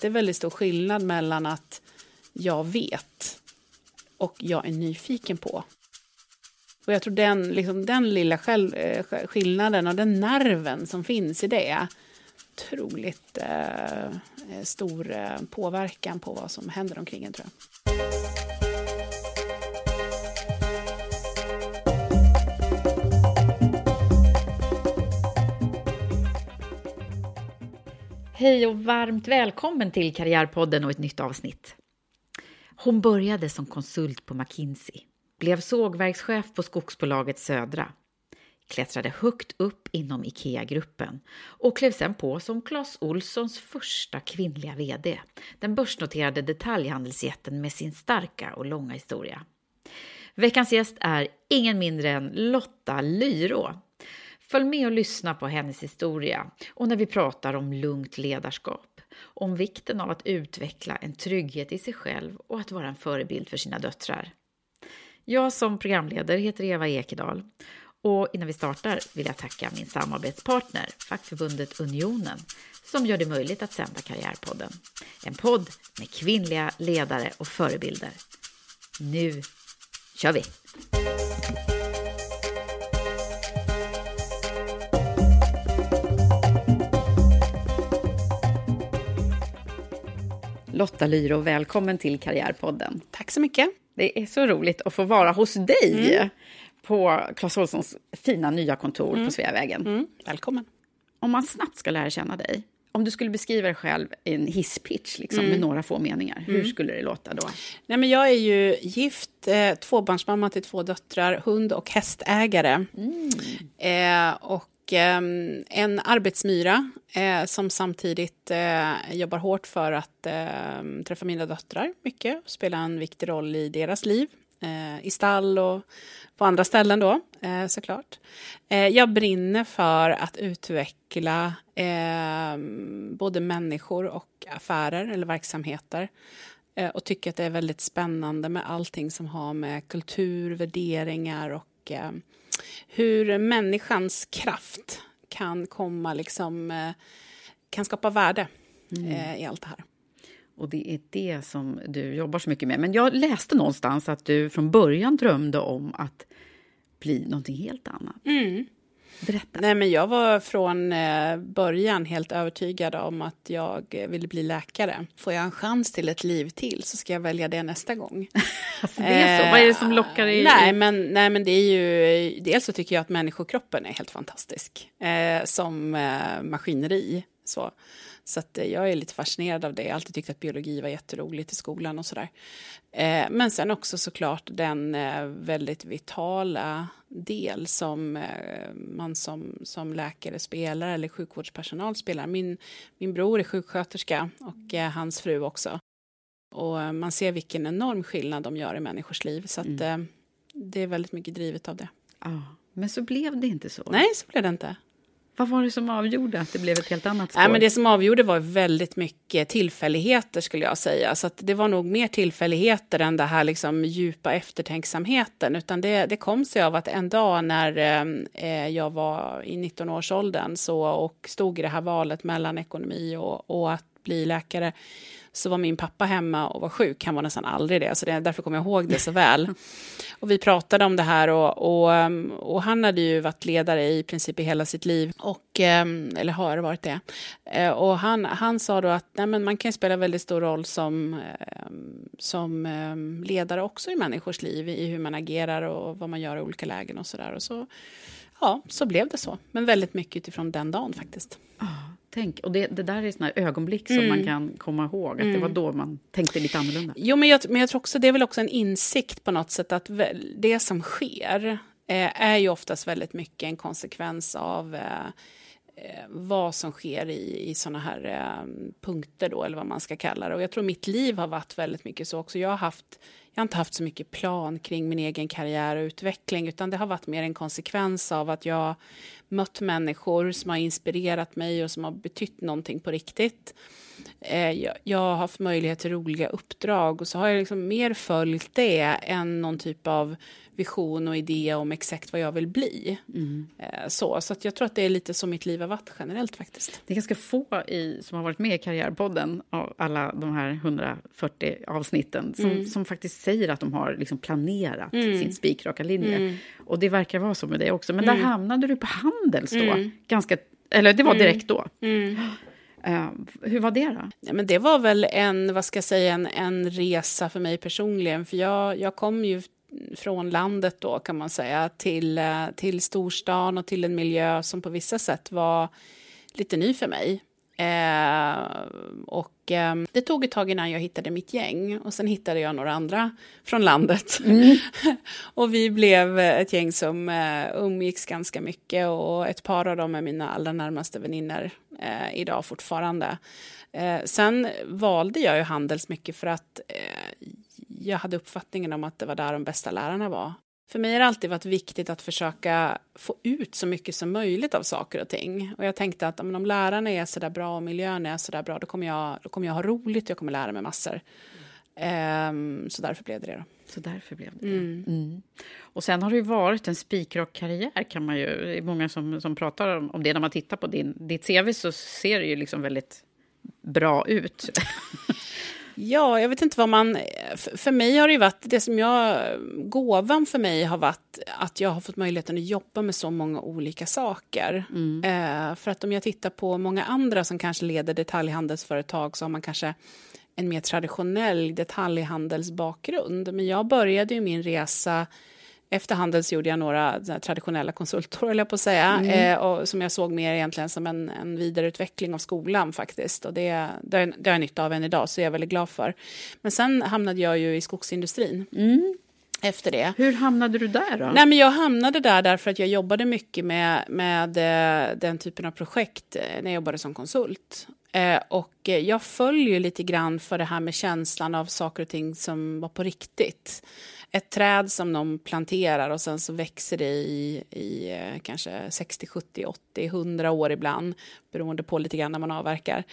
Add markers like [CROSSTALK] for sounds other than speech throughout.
Det är väldigt stor skillnad mellan att jag vet och jag är nyfiken på. Och jag tror den, liksom, den lilla själv, eh, skillnaden och den nerven som finns i det otroligt eh, stor eh, påverkan på vad som händer omkring en, tror jag. Hej och varmt välkommen till Karriärpodden och ett nytt avsnitt. Hon började som konsult på McKinsey, blev sågverkschef på skogsbolaget Södra, klättrade högt upp inom IKEA-gruppen och klev sen på som Clas Olssons första kvinnliga VD, den börsnoterade detaljhandelsjätten med sin starka och långa historia. Veckans gäst är ingen mindre än Lotta Lyrå. Följ med och lyssna på hennes historia och när vi pratar om lugnt ledarskap, om vikten av att utveckla en trygghet i sig själv och att vara en förebild för sina döttrar. Jag som programledare heter Eva Ekedal och innan vi startar vill jag tacka min samarbetspartner, fackförbundet Unionen, som gör det möjligt att sända Karriärpodden. En podd med kvinnliga ledare och förebilder. Nu kör vi! Lotta Lyro, välkommen till Karriärpodden. Tack så mycket. Det är så roligt att få vara hos dig mm. på Clas Ohlsons fina nya kontor mm. på Sveavägen. Mm. Välkommen. Om man snabbt ska lära känna dig, om du skulle beskriva dig själv i en hisspitch liksom, med några få meningar, hur skulle det låta då? Nej, men jag är ju gift, eh, tvåbarnsmamma till två döttrar, hund och hästägare. Eh, och Ehm, en arbetsmyra eh, som samtidigt eh, jobbar hårt för att eh, träffa mina döttrar mycket och spela en viktig roll i deras liv. eh, I stall och på andra ställen då, eh, såklart. Eh, jag brinner för att utveckla eh, både människor och affärer eller verksamheter eh, och tycker att det är väldigt spännande med allting som har med kultur, värderingar och eh, hur människans kraft kan komma liksom, eh, kan skapa värde eh, i allt det här. Och det är det som du jobbar så mycket med. Men jag läste någonstans att du från början drömde om att bli någonting helt annat. Berätta. Nej, men jag var från eh, början helt övertygad om att jag eh, ville bli läkare. Får jag en chans till ett liv till så ska jag välja det nästa gång. [LAUGHS] Alltså, det är så. Vad är det som lockar dig? Nej men, nej, men det är ju... Dels så tycker jag att människokroppen är helt fantastisk. Eh, som eh, maskineri. Så, så att, eh, jag är lite fascinerad av det. Jag har alltid tyckt att biologi var jätteroligt i skolan och sådär. Eh, men sen också såklart den eh, väldigt vitala del som man som, som läkare spelar eller sjukvårdspersonal spelar. Min, min bror är sjuksköterska och hans fru också. Och man ser vilken enorm skillnad de gör i människors liv. Så att, eh, det är väldigt mycket drivet av det. Ja, men så blev det inte så. Nej, så blev det inte. Vad var det som avgjorde att det blev ett helt annat spår? Nej, men det som avgjorde var väldigt mycket tillfälligheter skulle jag säga. Så det var nog mer tillfälligheter än det här liksom djupa eftertänksamheten. Utan det, det kom sig av att en dag när eh, jag var i 19-årsåldern så, och stod i det här valet mellan ekonomi och, och att bli läkare så var min pappa hemma och var sjuk. Han var nästan aldrig det, så det, därför kommer jag ihåg det så väl. [LAUGHS] Och vi pratade om det här och, och, um, och, han hade ju varit ledare i princip i hela sitt liv, och, um, eller har varit det. Eh, och han, han sa då att nej, men man kan spela väldigt stor roll som, um, som ledare också i människors liv, i hur man agerar och vad man gör i olika lägen och så där. Och så, ja, så blev det så. Men väldigt mycket utifrån den dagen faktiskt. Oh. Tänk, och det, det där är såna ögonblick som mm. man kan komma ihåg, att mm. det var då man tänkte lite annorlunda. Jo, men jag, men jag tror också det är väl också en insikt på något sätt att det som sker eh, är ju oftast väldigt mycket en konsekvens av eh, Eh, vad som sker i, i såna här eh, punkter då, eller vad man ska kalla det. Och jag tror mitt liv har varit väldigt mycket så också. Jag har haft jag har inte haft så mycket plan kring min egen karriär och utveckling utan det har varit mer en konsekvens av att jag mött människor som har inspirerat mig och som har betytt någonting på riktigt. Eh, jag, har haft möjlighet till roliga uppdrag och så har jag liksom mer följt det än någon typ av vision och idé om exakt vad jag vill bli. Mm. Eh, så så jag tror att det är lite så mitt liv har varit generellt faktiskt. Det är ganska få i, som har varit med i Karriärpodden av alla de här 140 avsnitten som, mm. som faktiskt säger att de har liksom planerat mm. sin spikraka linje. Mm. Och det verkar vara så med dig också. Men där mm. hamnade du på Handels då. Mm. Ganska, eller det var direkt då. Uh, hur var det då? Ja, men det var väl en, vad ska jag säga, en, en resa för mig personligen. För jag, jag kom ju från landet då kan man säga till, eh, till storstan och till en miljö som på vissa sätt var lite ny för mig. Eh, och eh, det tog ett tag innan jag hittade mitt gäng och sen hittade jag några andra från landet. Mm. [LAUGHS] och vi blev ett gäng som eh, umgicks ganska mycket och ett par av dem är mina allra närmaste vänner eh, idag fortfarande. Eh, sen valde jag ju Handels mycket för att eh, jag hade uppfattningen om att det var där de bästa lärarna var. För mig har det alltid varit viktigt att försöka få ut så mycket som möjligt av saker och ting. Och jag tänkte att om lärarna är så där bra och miljön är så där bra, då kommer jag, då kommer jag ha roligt och jag kommer lära mig massor. Um, så därför blev det det. Då. Så därför blev det mm. Mm. Och sen har det ju varit en spikrak karriär kan man ju, det är många som, som pratar om, om det när man tittar på din, ditt CV så ser det ju liksom väldigt bra ut. [LAUGHS] Ja, jag vet inte vad man... För mig har det varit... Det som jag... Gåvan för mig har varit att jag har fått möjligheten att jobba med så många olika saker. Mm. Eh, för att om jag tittar på många andra som kanske leder detaljhandelsföretag så har man kanske en mer traditionell detaljhandelsbakgrund. Men jag började ju min resa efter Handels gjorde jag några traditionella konsultår, höll jag på att säga, mm. eh, och som jag såg mer egentligen som en, en vidareutveckling av skolan faktiskt. Och det, det, det har jag nytta av än idag, så jag är väldigt glad för. Men sen hamnade jag ju i skogsindustrin. Mm. Efter det. Hur hamnade du där då? Nej, men jag hamnade där därför att jag jobbade mycket med, med eh, den typen av projekt eh, när jag jobbade som konsult. Eh, och jag följer lite grann för det här med känslan av saker och ting som var på riktigt ett träd som de planterar och sen så växer det i, i eh, kanske 60, 70, 80, 100 år ibland beroende på lite grann när man avverkar.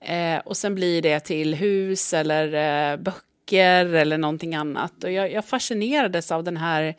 Eh, och sen blir det till hus eller eh, böcker eller någonting annat. Och jag, jag fascinerades av den här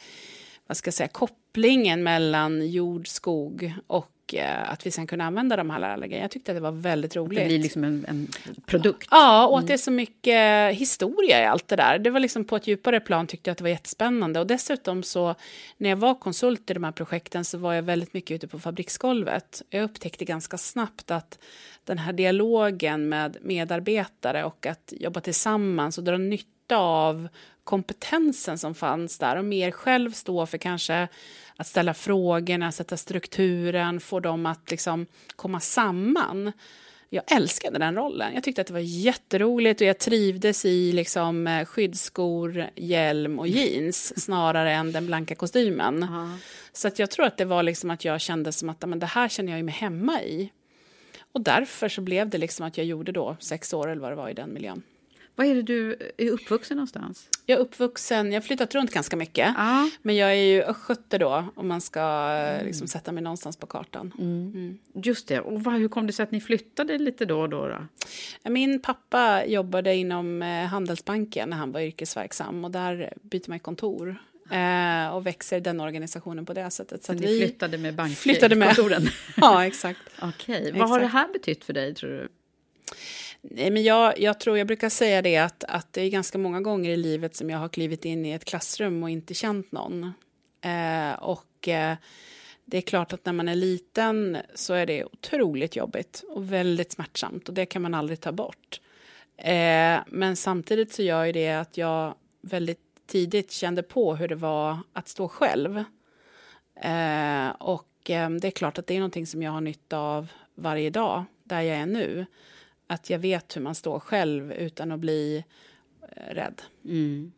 vad ska jag säga, kopplingen mellan jord, skog och Eh, att vi sen kunde använda de här lärarläggen. Jag tyckte att det var väldigt roligt. Att det blir liksom en, en produkt. Ja, och att det är så mycket historia i allt det där. Det var liksom på ett djupare plan tyckte jag att det var jättespännande. Och dessutom så, när jag var konsult i de här projekten så var jag väldigt mycket ute på fabriksgolvet. Jag upptäckte ganska snabbt att den här dialogen med medarbetare och att jobba tillsammans och dra nytta av kompetensen som fanns där och mer själv stå för kanske att ställa frågorna, sätta strukturen, få dem att liksom komma samman. Jag älskade den rollen. Jag tyckte att det var jätteroligt och jag trivdes i liksom eh, skyddsskor, hjälm och jeans snarare än den blanka kostymen. Aha. Så att jag tror att det var liksom att jag kände som att men det här känner jag mig hemma i. Och därför så blev det liksom att jag gjorde då sex år eller vad det var i den miljön. Var är det du är uppvuxen någonstans? Jag är uppvuxen, jag har flyttat runt ganska mycket. Ja. Men jag är ju östgöte då, om man ska eh, liksom, sätta mig någonstans på kartan. Mm. Just det. Och hur kom det sig att ni flyttade lite då och då? då? Min pappa jobbade inom eh, Handelsbanken när han var yrkesverksam och där byter man kontor. Eh, och växer den organisationen på det sättet. Så, så ni flyttade med bankkontoren? Flyttade med. [LAUGHS] ja, exakt. Okej. Okay. Vad har det här betytt för dig, tror du? Nej, men jag, jag tror, jag brukar säga det att, att det är ganska många gånger i livet som jag har klivit in i ett klassrum och inte känt någon. Eh, och eh, det är klart att när man är liten så är det otroligt jobbigt och väldigt smärtsamt och det kan man aldrig ta bort. Eh, men samtidigt så gör det att jag väldigt tidigt kände på hur det var att stå själv. Eh, och eh, det är klart att det är någonting som jag har nytta av varje dag där jag är nu att jag vet hur man står själv utan att bli eh, rädd. Mm.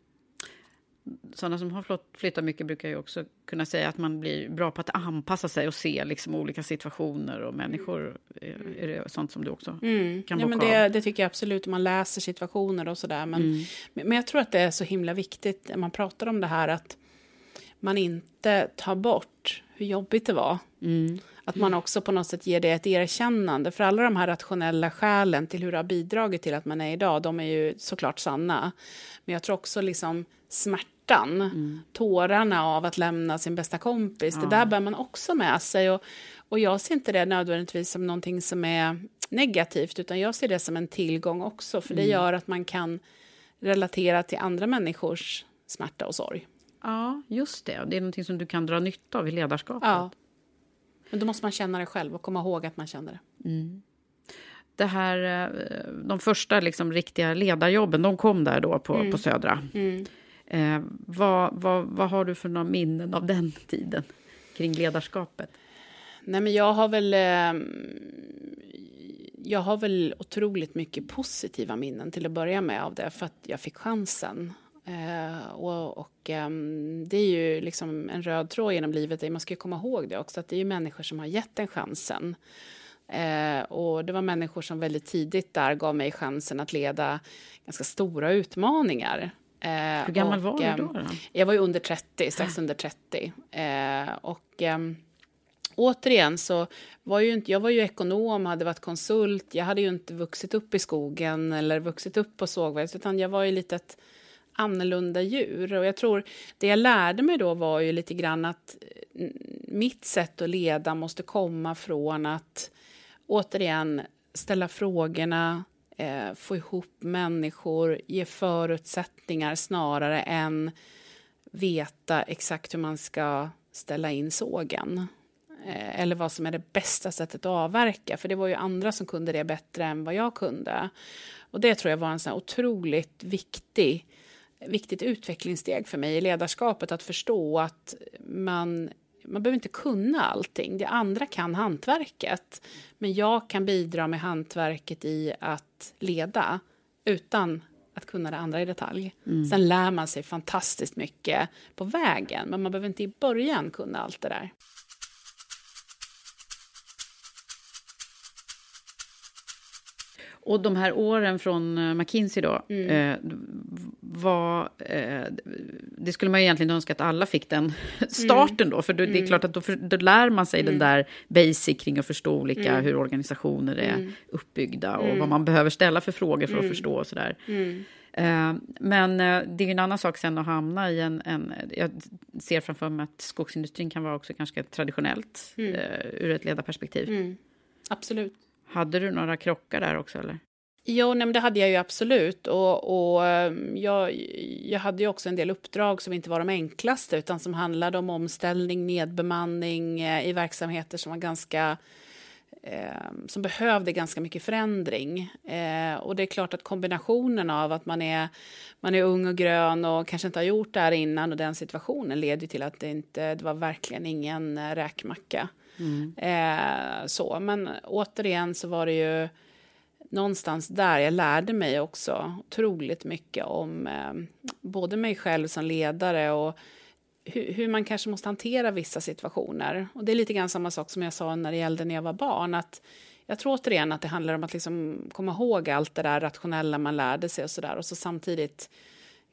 Sådana som har flyttat mycket brukar ju också kunna säga att man blir bra på att anpassa sig och se liksom olika situationer och människor. Är det sånt som du också mm. kan ja, men det, det, tycker jag absolut. Man läser situationer och sådär. Men, mm. men jag tror att det är så himla viktigt när man pratar om det här att man inte tar bort hur jobbigt det var. Mm. Att man också på något sätt ger det ett erkännande. För alla de här rationella skälen till hur det har bidragit till att man är idag, de är ju såklart sanna. Men jag tror också liksom smärtan, mm. tårarna av att lämna sin bästa kompis, ja. det där bär man också med sig. Och, och jag ser inte det nödvändigtvis som någonting som är negativt, utan jag ser det som en tillgång också, för det mm. gör att man kan relatera till andra människors smärta och sorg. Ja, just det. Det är någonting som du kan dra nytta av i ledarskapet. Ja. Men då måste man känna det själv och komma ihåg att man känner det. Mm. Det här, eh, de första liksom riktiga ledarjobben, de kom där då på, mm. på Södra. Mm. Eh, vad, vad, vad har du för några minnen av den [LAUGHS] tiden kring ledarskapet? Nej, men jag har väl... Eh, jag har väl otroligt mycket positiva minnen till att börja med av det, för att jag fick chansen. Eh, och, och um, det är ju liksom en röd tråd genom livet. Man ska komma ihåg det också, att det är ju människor som har gett den chansen. Eh, och det var människor som väldigt tidigt där gav mig chansen att leda ganska stora utmaningar. Eh, Hur gammal och, var du då, ehm, då? Jag var ju under 30, strax under 30. Eh, och um, återigen så var ju inte, jag var ju ekonom, hade varit konsult, jag hade ju inte vuxit upp i skogen eller vuxit upp på sågverk, utan jag var ju lite ett annorlunda djur. Och jag tror det jag lärde mig då var ju lite grann att eh, mitt sätt att leda måste komma från att återigen ställa frågorna, eh, få ihop människor, ge förutsättningar snarare än veta exakt hur man ska ställa in sågen. Eh, eller vad som är det bästa sättet att avverka, för det var ju andra som kunde det bättre än vad jag kunde. Och det tror jag var en sån otroligt viktig viktigt utvecklingssteg för mig i ledarskapet att förstå att man, man behöver inte kunna allting. Det andra kan hantverket, men jag kan bidra med hantverket i att leda utan att kunna det andra i detalj. Mm. Sen lär man sig fantastiskt mycket på vägen, men man behöver inte i början kunna allt det där. Och de här åren från eh, McKinsey då, mm. eh, var, eh, det skulle man ju egentligen önska att alla fick den [LAUGHS] starten då, för då, det är mm. klart att då, då lär man sig den mm. där basic kring att förstå olika, mm. hur organisationer är uppbyggda och vad man behöver ställa för frågor för att förstå och sådär. Eh, men eh, det är en annan sak sen att hamna i en, en... Jag ser framför mig att skogsindustrin kan vara också ganska traditionellt mm. ur ett ledarperspektiv. Mm. Absolut. Hade du några krockar där också? Eller? Jo, nej, det hade jag ju absolut. Och, och eh, jag, jag hade ju också en del uppdrag som inte var de enklaste utan som handlade om omställning, nedbemanning eh, i verksamheter som var ganska eh, som behövde ganska mycket förändring. Eh, och det är klart att kombinationen av att man är, man är ung och grön och kanske inte har gjort det här innan och den situationen leder till att det inte, det var verkligen ingen eh, räkmacka. Mm. Eh, så, men återigen så var det ju någonstans där jag lärde mig också otroligt mycket om eh, både mig själv som ledare och hur, hur, man kanske måste hantera vissa situationer. Och det är lite grann samma sak som jag sa när det gällde när jag var barn, att jag tror återigen att det handlar om att liksom komma ihåg allt det där rationella man lärde sig och så där och så samtidigt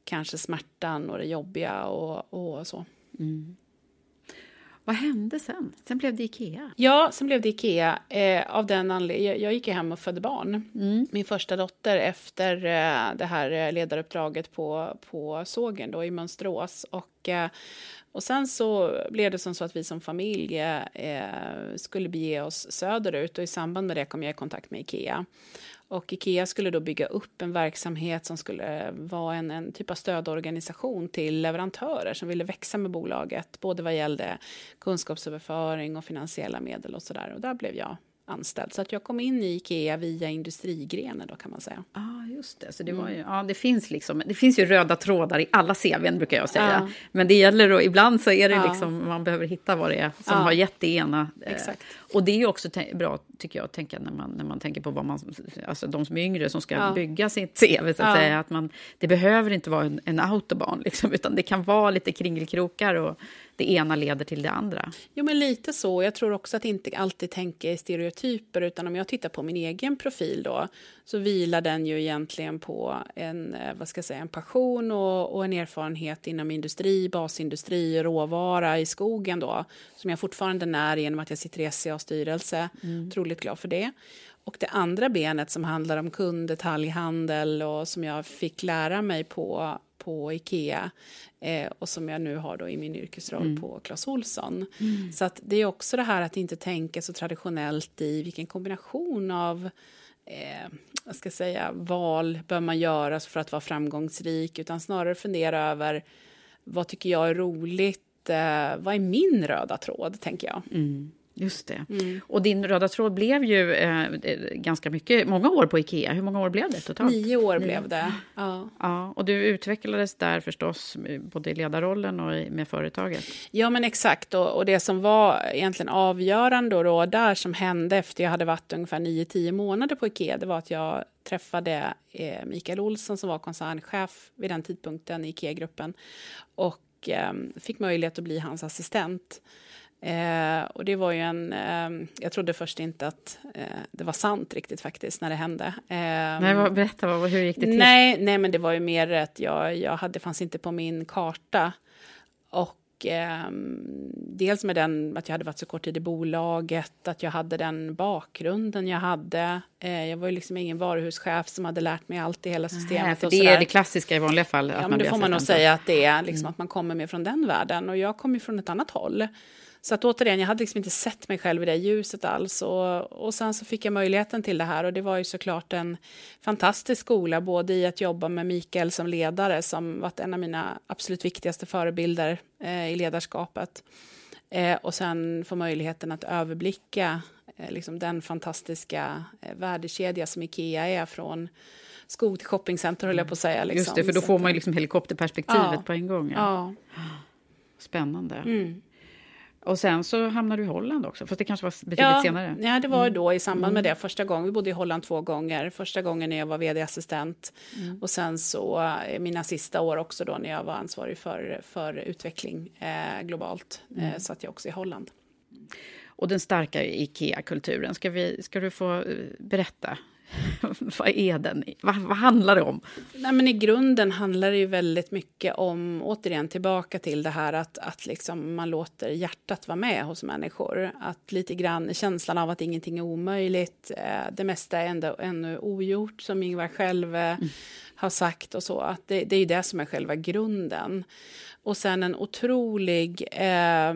kanske smärtan och det jobbiga och, och så. Mm. Vad hände sen? Sen blev det Ikea? Ja, sen blev det Ikea. Eh, av den anledningen, jag gick hem och födde barn. Mm. Min första dotter efter eh, det här eh, ledaruppdraget på, på sågen då, i Mönsterås. Och, eh, och sen så blev det som så att vi som familj eh, skulle bege oss söderut och i samband med det kom jag i kontakt med Ikea. Och Ikea skulle då bygga upp en verksamhet som skulle vara en, en typ av stödorganisation till leverantörer som ville växa med bolaget, både vad gällde kunskapsöverföring och finansiella medel och sådär. Och där blev jag anställd. Så att jag kom in i Ikea via industrigrenen då kan man säga. Ja, ah, just det. Så det, var ju, mm. ja, det, finns liksom, det finns ju röda trådar i alla CVn brukar jag säga. Ja. Men det gäller då, ibland så är det ja. liksom, man behöver hitta vad det är som har gett det ena. Eh, Exakt. Och det är ju också bra, tycker jag, att tänka när man, när man tänker på vad man, alltså de som är yngre som ska bygga sitt CV, så att säga. Att man, det behöver inte vara en, en autobahn, liksom, utan det kan vara lite kringelkrokar och det ena leder till det andra. Jo, men lite så. Jag tror också att inte alltid tänka i stereotyper, utan om jag tittar på min egen profil då, så vilar den ju egentligen på en, eh, vad ska jag säga, en passion och, och en erfarenhet inom industri, basindustri, råvara i skogen då, som jag fortfarande när genom att jag sitter i SCAs styrelse. Mm. Otroligt glad för det. Och det andra benet som handlar om kund, detaljhandel och som jag fick lära mig på på Ikea eh, och som jag nu har då i min yrkesroll mm. på Clas Ohlson. Mm. Så att det är också det här att inte tänka så traditionellt i vilken kombination av eh, vad ska jag säga, val bör man göra för att vara framgångsrik utan snarare fundera över vad tycker jag är roligt, eh, vad är min röda tråd, tänker jag. Mm. Just det. Mm. Och din röda tråd blev ju eh, ganska mycket, många år på Ikea. Hur många år blev det totalt? Nio år Nio. blev det. Ja. ja. Och du utvecklades där förstås, både i ledarrollen och med företaget? Ja, men exakt. Och, och det som var egentligen avgörande då, där som hände efter jag hade varit ungefär nio, tio månader på Ikea, det var att jag träffade eh, Mikael Olsson som var koncernchef vid den tidpunkten i Ikea-gruppen och eh, fick möjlighet att bli hans assistent. Eh, och det var ju en... Eh, jag trodde först inte att eh, det var sant riktigt faktiskt när det hände. Eh, nej, berätta, vad, hur gick det till? Nej, nej, men det var ju mer att jag, jag hade, fanns inte på min karta. Och ehm, dels med den att jag hade varit så kort tid i bolaget, att jag hade den bakgrunden jag hade. Eh, jag var ju liksom ingen varuhuschef som hade lärt mig allt i hela systemet. Nej, för det är det klassiska i vanliga fall. Ja, men det får man nog säga att det är, liksom, mm. att man kommer med från den världen. Och jag kommer från ett annat håll. Så att återigen, jag hade liksom inte sett mig själv i det ljuset alls. Och, och sen så fick jag möjligheten till det här och det var ju såklart en fantastisk skola, både i att jobba med Mikael som ledare, som varit en av mina absolut viktigaste förebilder eh, i ledarskapet. Eh, och sen få möjligheten att överblicka eh, liksom den fantastiska eh, värdekedja som Ikea är från skog till shoppingcenter, höll jag på att säga. Liksom. Just det, för då får man ju liksom helikopterperspektivet ja. på en gång. Ja. ja. Spännande. Mm. Och sen så hamnade du i Holland också, fast det kanske var betydligt ja, senare? Ja, det var då i samband med mm. det första gången. Vi bodde i Holland två gånger. Första gången när jag var vd-assistent mm. och sen så eh, mina sista år också då när jag var ansvarig för, för utveckling eh, globalt eh, mm. satt jag också i Holland. Och den starka Ikea-kulturen, ska, ska du få eh, berätta [LAUGHS] vad är den? Vad, vad, handlar det om? Nej, men I grunden handlar det ju väldigt mycket om, återigen tillbaka till det här att, att liksom man låter hjärtat vara med hos människor. Att lite grann känslan av att ingenting är omöjligt, eh, det mesta är ändå ännu ogjort som Ingvar själv eh, mm. har sagt och så. Att det, det är det som är själva grunden. Och sen en otrolig, eh,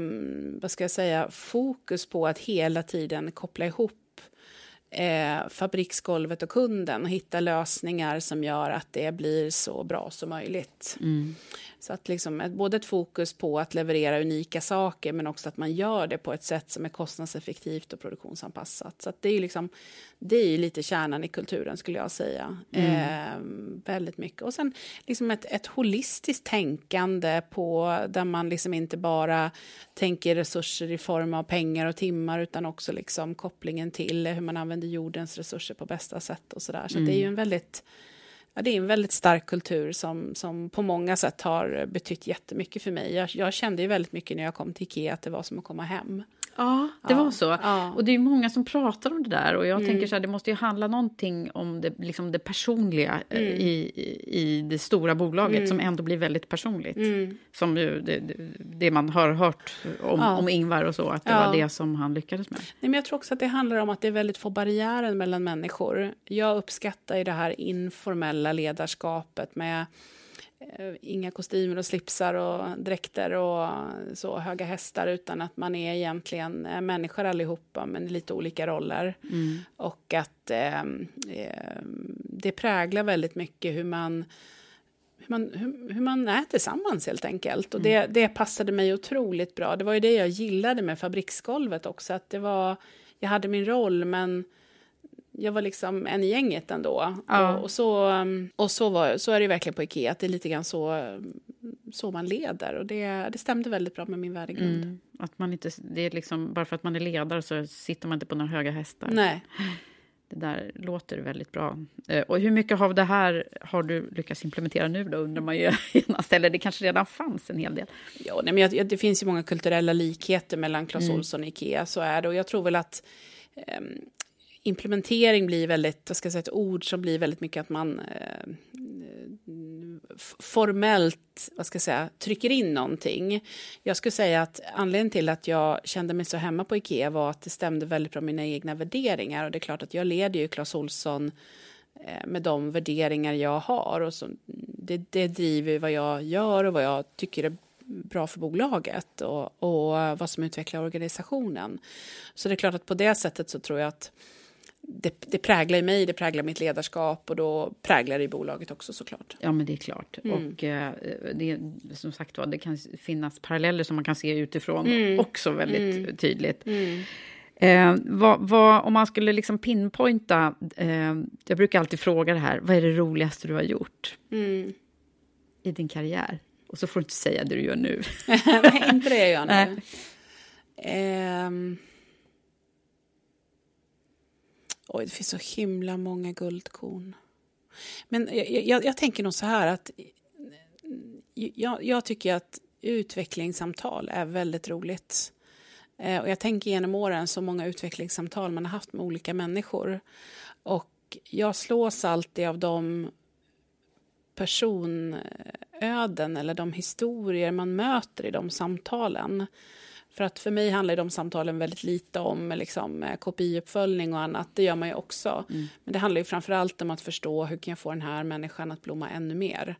vad ska jag säga, fokus på att hela tiden koppla ihop eh, fabriksgolvet och kunden och hitta lösningar som gör att det blir så bra som möjligt. Mm. Så att liksom, både ett fokus på att leverera unika saker men också att man gör det på ett sätt som är kostnadseffektivt och produktionsanpassat. Så det är liksom, det är lite kärnan i kulturen skulle jag säga. Mm. Eh, väldigt mycket. Och sen liksom ett, ett holistiskt tänkande på där man liksom inte bara tänker resurser i form av pengar och timmar utan också liksom kopplingen till hur man använder jordens resurser på bästa sätt och sådär. Så, så mm. det är ju en väldigt ja, det är en väldigt stark kultur som, som på många sätt har betytt jättemycket för mig. Jag, jag kände ju väldigt mycket när jag kom till Ikea att det var som att komma hem. Ja, det Ja, var så. ja. Och det är många som pratar om det där. Och jag Mm. tänker så här, det måste ju handla någonting om det, liksom det personliga eh, Mm. i, i, det stora bolaget som ändå blir väldigt personligt. Som ju det, det, man har hört om, Mm. Ja. om Ingvar och så, att det var det som han lyckades med. Nej, men jag tror också att det handlar om att det är väldigt få barriärer mellan människor. Jag uppskattar ju det här informella ledarskapet med inga kostymer och slipsar och dräkter och så höga hästar utan att man är egentligen eh, människor allihopa men i lite olika roller. Och att eh, eh, det präglar väldigt mycket hur man hur man, hur, hur man är tillsammans helt enkelt. Och det, det passade mig otroligt bra. Det var ju det jag gillade med fabriksgolvet också. Att det var, jag hade min roll men jag var liksom en i gänget ändå. Ja. Och, och, så, um, och så, var, så är det verkligen på Ikea, att det är lite grann så, um, så man leder. Och det, det stämde väldigt bra med min värdegrund. Mm. Att man inte, det är liksom, bara för att man är ledare så sitter man inte på några höga hästar. Nej. Det där låter väldigt bra. Eh, Och hur mycket av det här har du lyckats implementera nu då, undrar man ju [LAUGHS] genast. Eller det kanske redan fanns en hel del. Ja, nej, men jag, det finns ju många kulturella likheter mellan Clas Ohlson och Ikea, så är det. Och jag tror väl att ehm, implementering blir väldigt, vad ska jag säga, ett ord som blir väldigt mycket att man eh, eh formellt, vad ska jag säga, trycker in någonting. Jag skulle säga att anledningen till att jag kände mig så hemma på Ikea var att det stämde väldigt bra med mina egna värderingar. Och det är klart att jag leder ju Clas Ohlson eh, med de värderingar jag har. Och så, det, det driver vad jag gör och vad jag tycker är bra för bolaget och, och vad som utvecklar organisationen. Så det är klart att på det sättet så tror jag att det, det präglar mig, det präglar mitt ledarskap och då präglar det i bolaget också såklart. Ja, men det är klart. Mm. Och eh, det, som sagt var, det kan finnas paralleller som man kan se utifrån Mm. också väldigt tydligt. Eh, vad, vad, om man skulle liksom pinpointa, eh, jag brukar alltid fråga det här, vad är det roligaste du har gjort Mm. i din karriär? Och så får du inte säga det du gör nu. [LAUGHS] Nej, inte det jag gör nu. Nej. Ehm. Oj, det finns så himla många guldkorn. Men jag, jag, jag tänker nog så här att eh, jag, jag tycker att utvecklingssamtal är väldigt roligt. Eh, och jag tänker genom åren så många utvecklingssamtal man har haft med olika människor. Och jag slås alltid av de personöden eller de historier man möter i de samtalen. För att för mig handlar de samtalen väldigt lite om liksom, eh, KPI-uppföljning och annat. Det gör man ju också. Men det handlar ju framför allt om att förstå hur kan jag få den här människan att blomma ännu mer.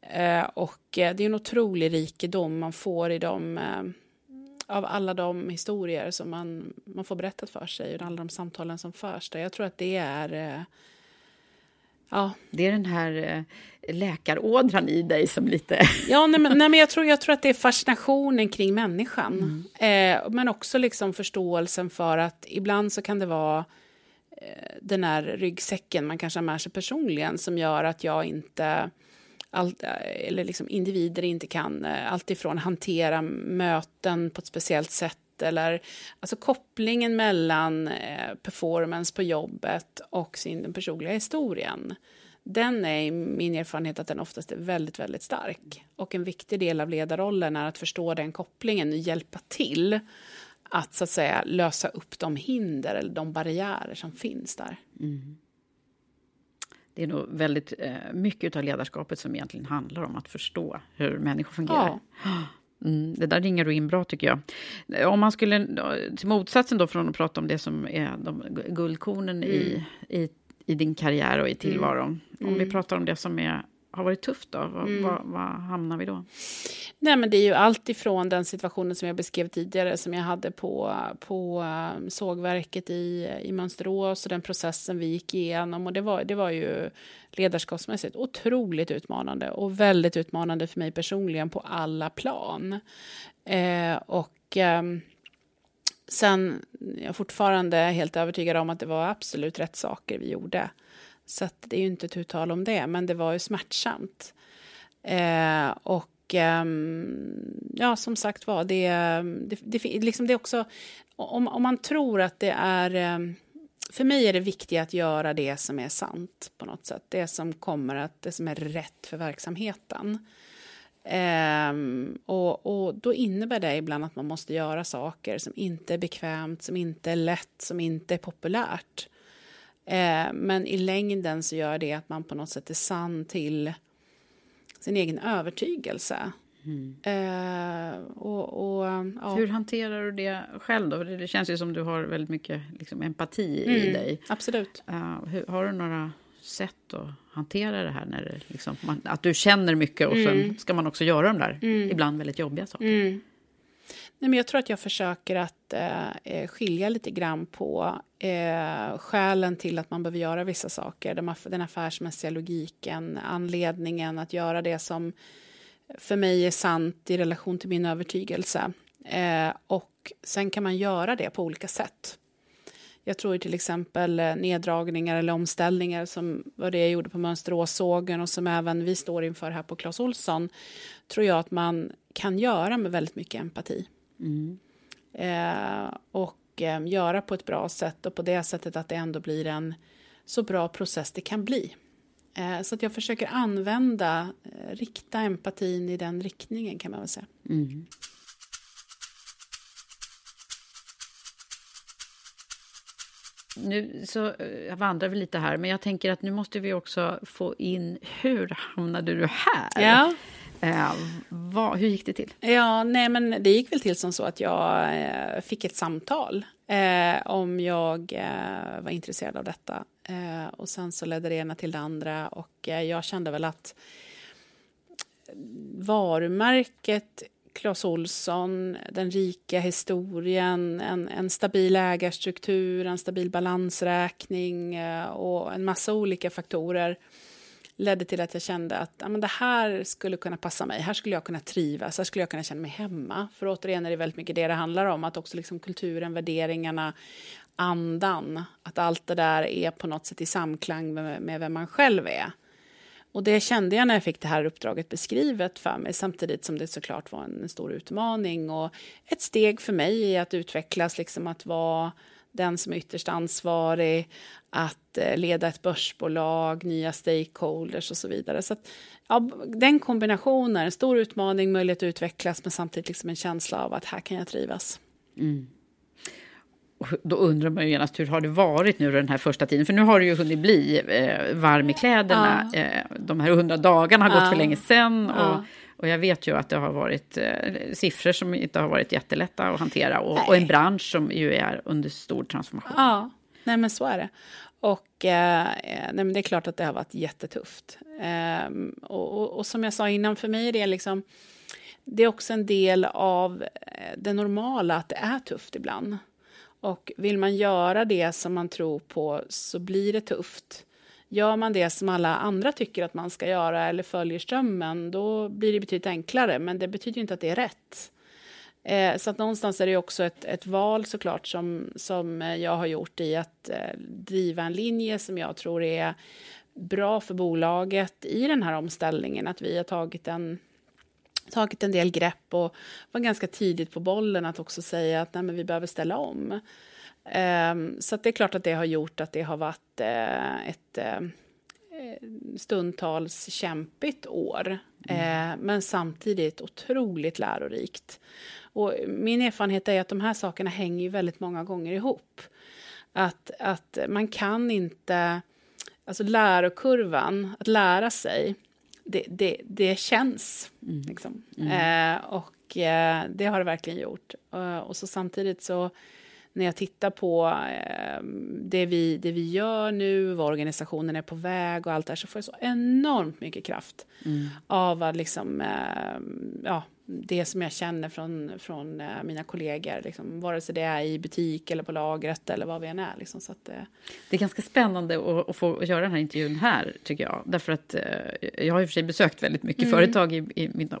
Eh, och eh, det är en otrolig rikedom man får i de, eh, av alla de historier som man, man får berättat för sig och alla de samtalen som förs där. Jag tror att det är... Eh, ja, Det är den här eh, läkarådran i dig som lite... [LAUGHS] Ja, nej, men, nej, men jag, tror, jag tror att det är fascinationen kring människan. Eh, men också liksom förståelsen för att ibland så kan det vara eh, den här ryggsäcken man kanske har med sig personligen som gör att jag inte allt, eller liksom individer inte kan eh, alltifrån hantera möten på ett speciellt sätt eller alltså kopplingen mellan eh, performance på jobbet och sin den personliga historien. Den är min erfarenhet att den oftast är väldigt, väldigt stark. Och en viktig del av ledarrollen är att förstå den kopplingen och hjälpa till att så att säga lösa upp de hinder eller de barriärer som finns där. Det är nog väldigt eh, mycket av ledarskapet som egentligen handlar om att förstå hur människor fungerar. Mm, det där ringer du in bra, tycker jag. Om man skulle, till motsatsen då från att prata om det som är de guldkornen i, i, i din karriär och i tillvaron. Om vi pratar om det som är, har varit tufft, då, vad, vad, vad hamnar vi då? Nej, men det är ju allt ifrån den situationen som jag beskrev tidigare som jag hade på, på eh, sågverket i, i Mönsterås och den processen vi gick igenom. Och det var, det var ju ledarskapsmässigt otroligt utmanande och väldigt utmanande för mig personligen på alla plan. Eh, och ehm, sen jag är fortfarande helt övertygad om att det var absolut rätt saker vi gjorde. Så att det är ju inte tu tal om det, men det var ju smärtsamt. Eh, och eh, ja, som sagt var, det, det, det, liksom det är också... Om, om man tror att det är... Ehm, för mig är det viktigt att göra det som är sant på något sätt. Det som kommer att, det som är rätt för verksamheten. Um, och, och, då innebär det ibland att man måste göra saker som inte är bekvämt, som inte är lätt, som inte är populärt. Uh, men i längden så gör det att man på något sätt är sann till sin egen övertygelse. Mm. Uh, och, och, ja. Hur hanterar du det själv då? Det känns ju som du har väldigt mycket liksom, empati mm, i dig. Absolut. Uh, hur, har du några sätt att hantera det här? När det liksom, man, att du känner mycket och mm. sen ska man också göra de där mm. ibland väldigt jobbiga sakerna. Nej, men jag tror att jag försöker att eh, eh, skilja lite grann på eh, skälen till att man behöver göra vissa saker. Den, den affärsmässiga logiken, anledningen att göra det som för mig är sant i relation till min övertygelse. Eh, och sen kan man göra det på olika sätt. Jag tror till exempel eh, neddragningar eller omställningar som var det jag gjorde på Mönsteråssågen och som även vi står inför här på Clas Olsson tror jag att man kan göra med väldigt mycket empati. Mm. Eh, och eh, göra på ett bra sätt och på det sättet att det ändå blir en så bra process det kan bli. Eh, så att jag försöker använda, eh, rikta empatin i den riktningen kan man väl säga. Mm. nu så eh, vandrar vi lite här, men jag tänker att nu måste vi också få in hur hamnade du här? Ja. Eh, vad, hur gick det till? Ja, nej, men det gick väl till som så att jag eh, fick ett samtal eh, om jag eh, var intresserad av detta. Eh, och sen så ledde det ena till det andra och eh, jag kände väl att varumärket Clas Olsson, den rika historien, en, en stabil ägarstruktur, en stabil balansräkning eh, och en massa olika faktorer ledde till att jag kände att ja, men det här skulle kunna passa mig. Här skulle jag kunna trivas, här skulle jag kunna känna mig hemma. För återigen är det väldigt mycket det det handlar om, att också liksom kulturen, värderingarna, andan, att allt det där är på något sätt i samklang med, med vem man själv är. Och det kände jag när jag fick det här uppdraget beskrivet för mig samtidigt som det såklart var en stor utmaning och ett steg för mig i att utvecklas, liksom att vara den som är ytterst ansvarig, att eh, leda ett börsbolag, nya stakeholders och så vidare. Så att, ja, den kombinationen, en stor utmaning, möjlighet att utvecklas men samtidigt liksom en känsla av att här kan jag trivas. Mm då undrar man ju genast hur har det varit nu den här första tiden? För nu har det ju hunnit bli eh, varm i kläderna. Ja. Eh, de här hundra dagarna har ja. gått för länge sedan. Ja. Och, och jag vet ju att det har varit eh, siffror som inte har varit jättelätta att hantera. Och, och, en bransch som ju är under stor transformation. Ja, nej men så är det. Och eh, nej, men det är klart att det har varit jättetufft. Eh, och, och, och, som jag sa innan, för mig är det liksom... Det är också en del av eh, det normala att det är tufft ibland. Och vill man göra det som man tror på så blir det tufft. Gör man det som alla andra tycker att man ska göra eller följer strömmen, då blir det betydligt enklare. Men det betyder inte att det är rätt. Eh, så att någonstans är det också ett, ett val såklart som, som jag har gjort i att eh, driva en linje som jag tror är bra för bolaget i den här omställningen. Att vi har tagit en tagit en del grepp och var ganska tidigt på bollen att också säga att nej, men vi behöver ställa om. Um, så det är klart att det har gjort att det har varit uh, ett uh, stundtals kämpigt år, mm. uh, men samtidigt otroligt lärorikt. Och min erfarenhet är att de här sakerna hänger väldigt många gånger ihop. Att, att man kan inte... Alltså lärokurvan, att lära sig, det, det, det känns. Mm. Liksom. Mm. Eh, och eh, det har det verkligen gjort. Och så samtidigt så när jag tittar på eh, det, vi, det vi gör nu, var organisationen är på väg och allt det här, så får jag så enormt mycket kraft mm. av att liksom, eh, ja, det som jag känner från, från uh, mina kollegor, liksom, vare sig det är i butik eller på lagret eller vad vi än är. Liksom, så att, uh... Det är ganska spännande att, att, få göra den här intervjun här, tycker jag. Därför att uh, jag har i och för sig besökt väldigt mycket mm. företag i, i mina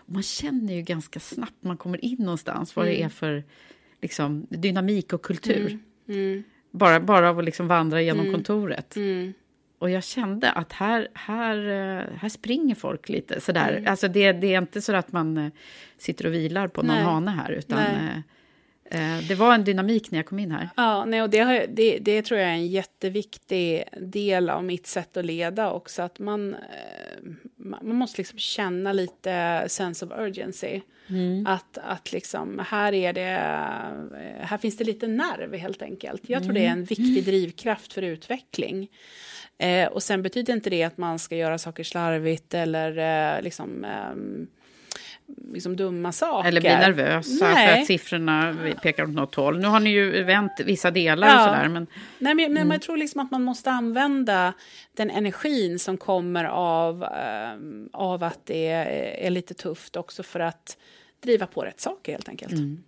Man känner ju ganska snabbt man kommer in någonstans vad mm. det är för liksom, dynamik och kultur. Mm. mm. Bara, bara av att liksom vandra genom mm. kontoret. Mm. Och jag kände att här, här, eh, här springer folk lite sådär. Mm. Alltså det, det är inte så att man eh, sitter och vilar på någon Nej. hane här, utan. Eh, det var en dynamik när jag kom in här. Ja, nej, och det, har, det, det tror jag är en jätteviktig del av mitt sätt att leda också. Att man, man måste liksom känna lite sense of urgency. Mm. Att, att liksom, här, är det, eh, här finns det lite nerv helt enkelt. Jag tror mm. det är en viktig drivkraft för utveckling. Eh, och sen betyder inte det att man ska göra saker slarvigt eller eh, liksom eh, liksom dumma saker. Eller bli nervösa Nej. för att siffrorna pekar åt något håll. Nu har ni ju vänt vissa delar ja. och sådär. Men... Nej, men, mm. men jag tror liksom att man måste använda den energin som kommer av, äh, av att det är, är, lite tufft också för att driva på rätt saker helt enkelt. Mm.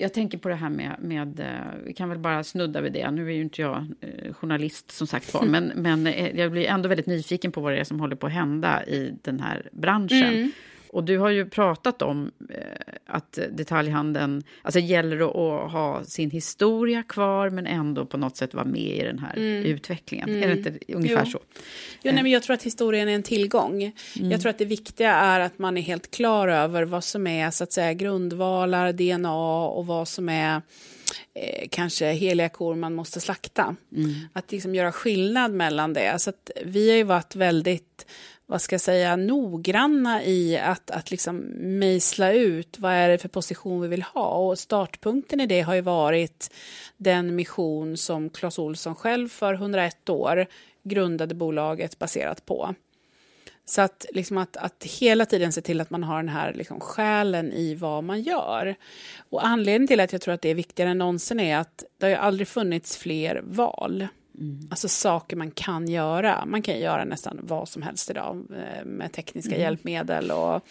Jag tänker på det här med, med, eh, vi kan väl bara snudda vid det. Nu är ju inte jag eh, journalist som sagt var, [LAUGHS] men, men jag blir ändå väldigt nyfiken på vad det är som håller på att hända i den här branschen. Mm. Och du har ju pratat om eh, att detaljhandeln, alltså gäller det att ha sin historia kvar men ändå på något sätt vara med i den här mm. utvecklingen. Mm. Är det inte ungefär jo. så? Jo, nej, men jag tror att historien är en tillgång. Mm. Jag tror att det viktiga är att man är helt klar över vad som är så att säga grundvalar, DNA och vad som är eh, kanske heliga kor man måste slakta. Mm. Att liksom göra skillnad mellan det. Så att vi har ju varit väldigt vad ska jag säga, noggranna i att, att liksom mejsla ut vad är det för position vi vill ha. Och startpunkten i det har ju varit den mission som Clas Olsson själv för 101 år grundade bolaget baserat på. Så att, liksom att, att hela tiden se till att man har den här liksom själen i vad man gör. Och anledningen till att jag tror att det är viktigare än någonsin är att det har ju aldrig funnits fler val. Mm. Alltså saker man kan göra. Man kan göra nästan vad som helst idag eh, med tekniska mm. hjälpmedel och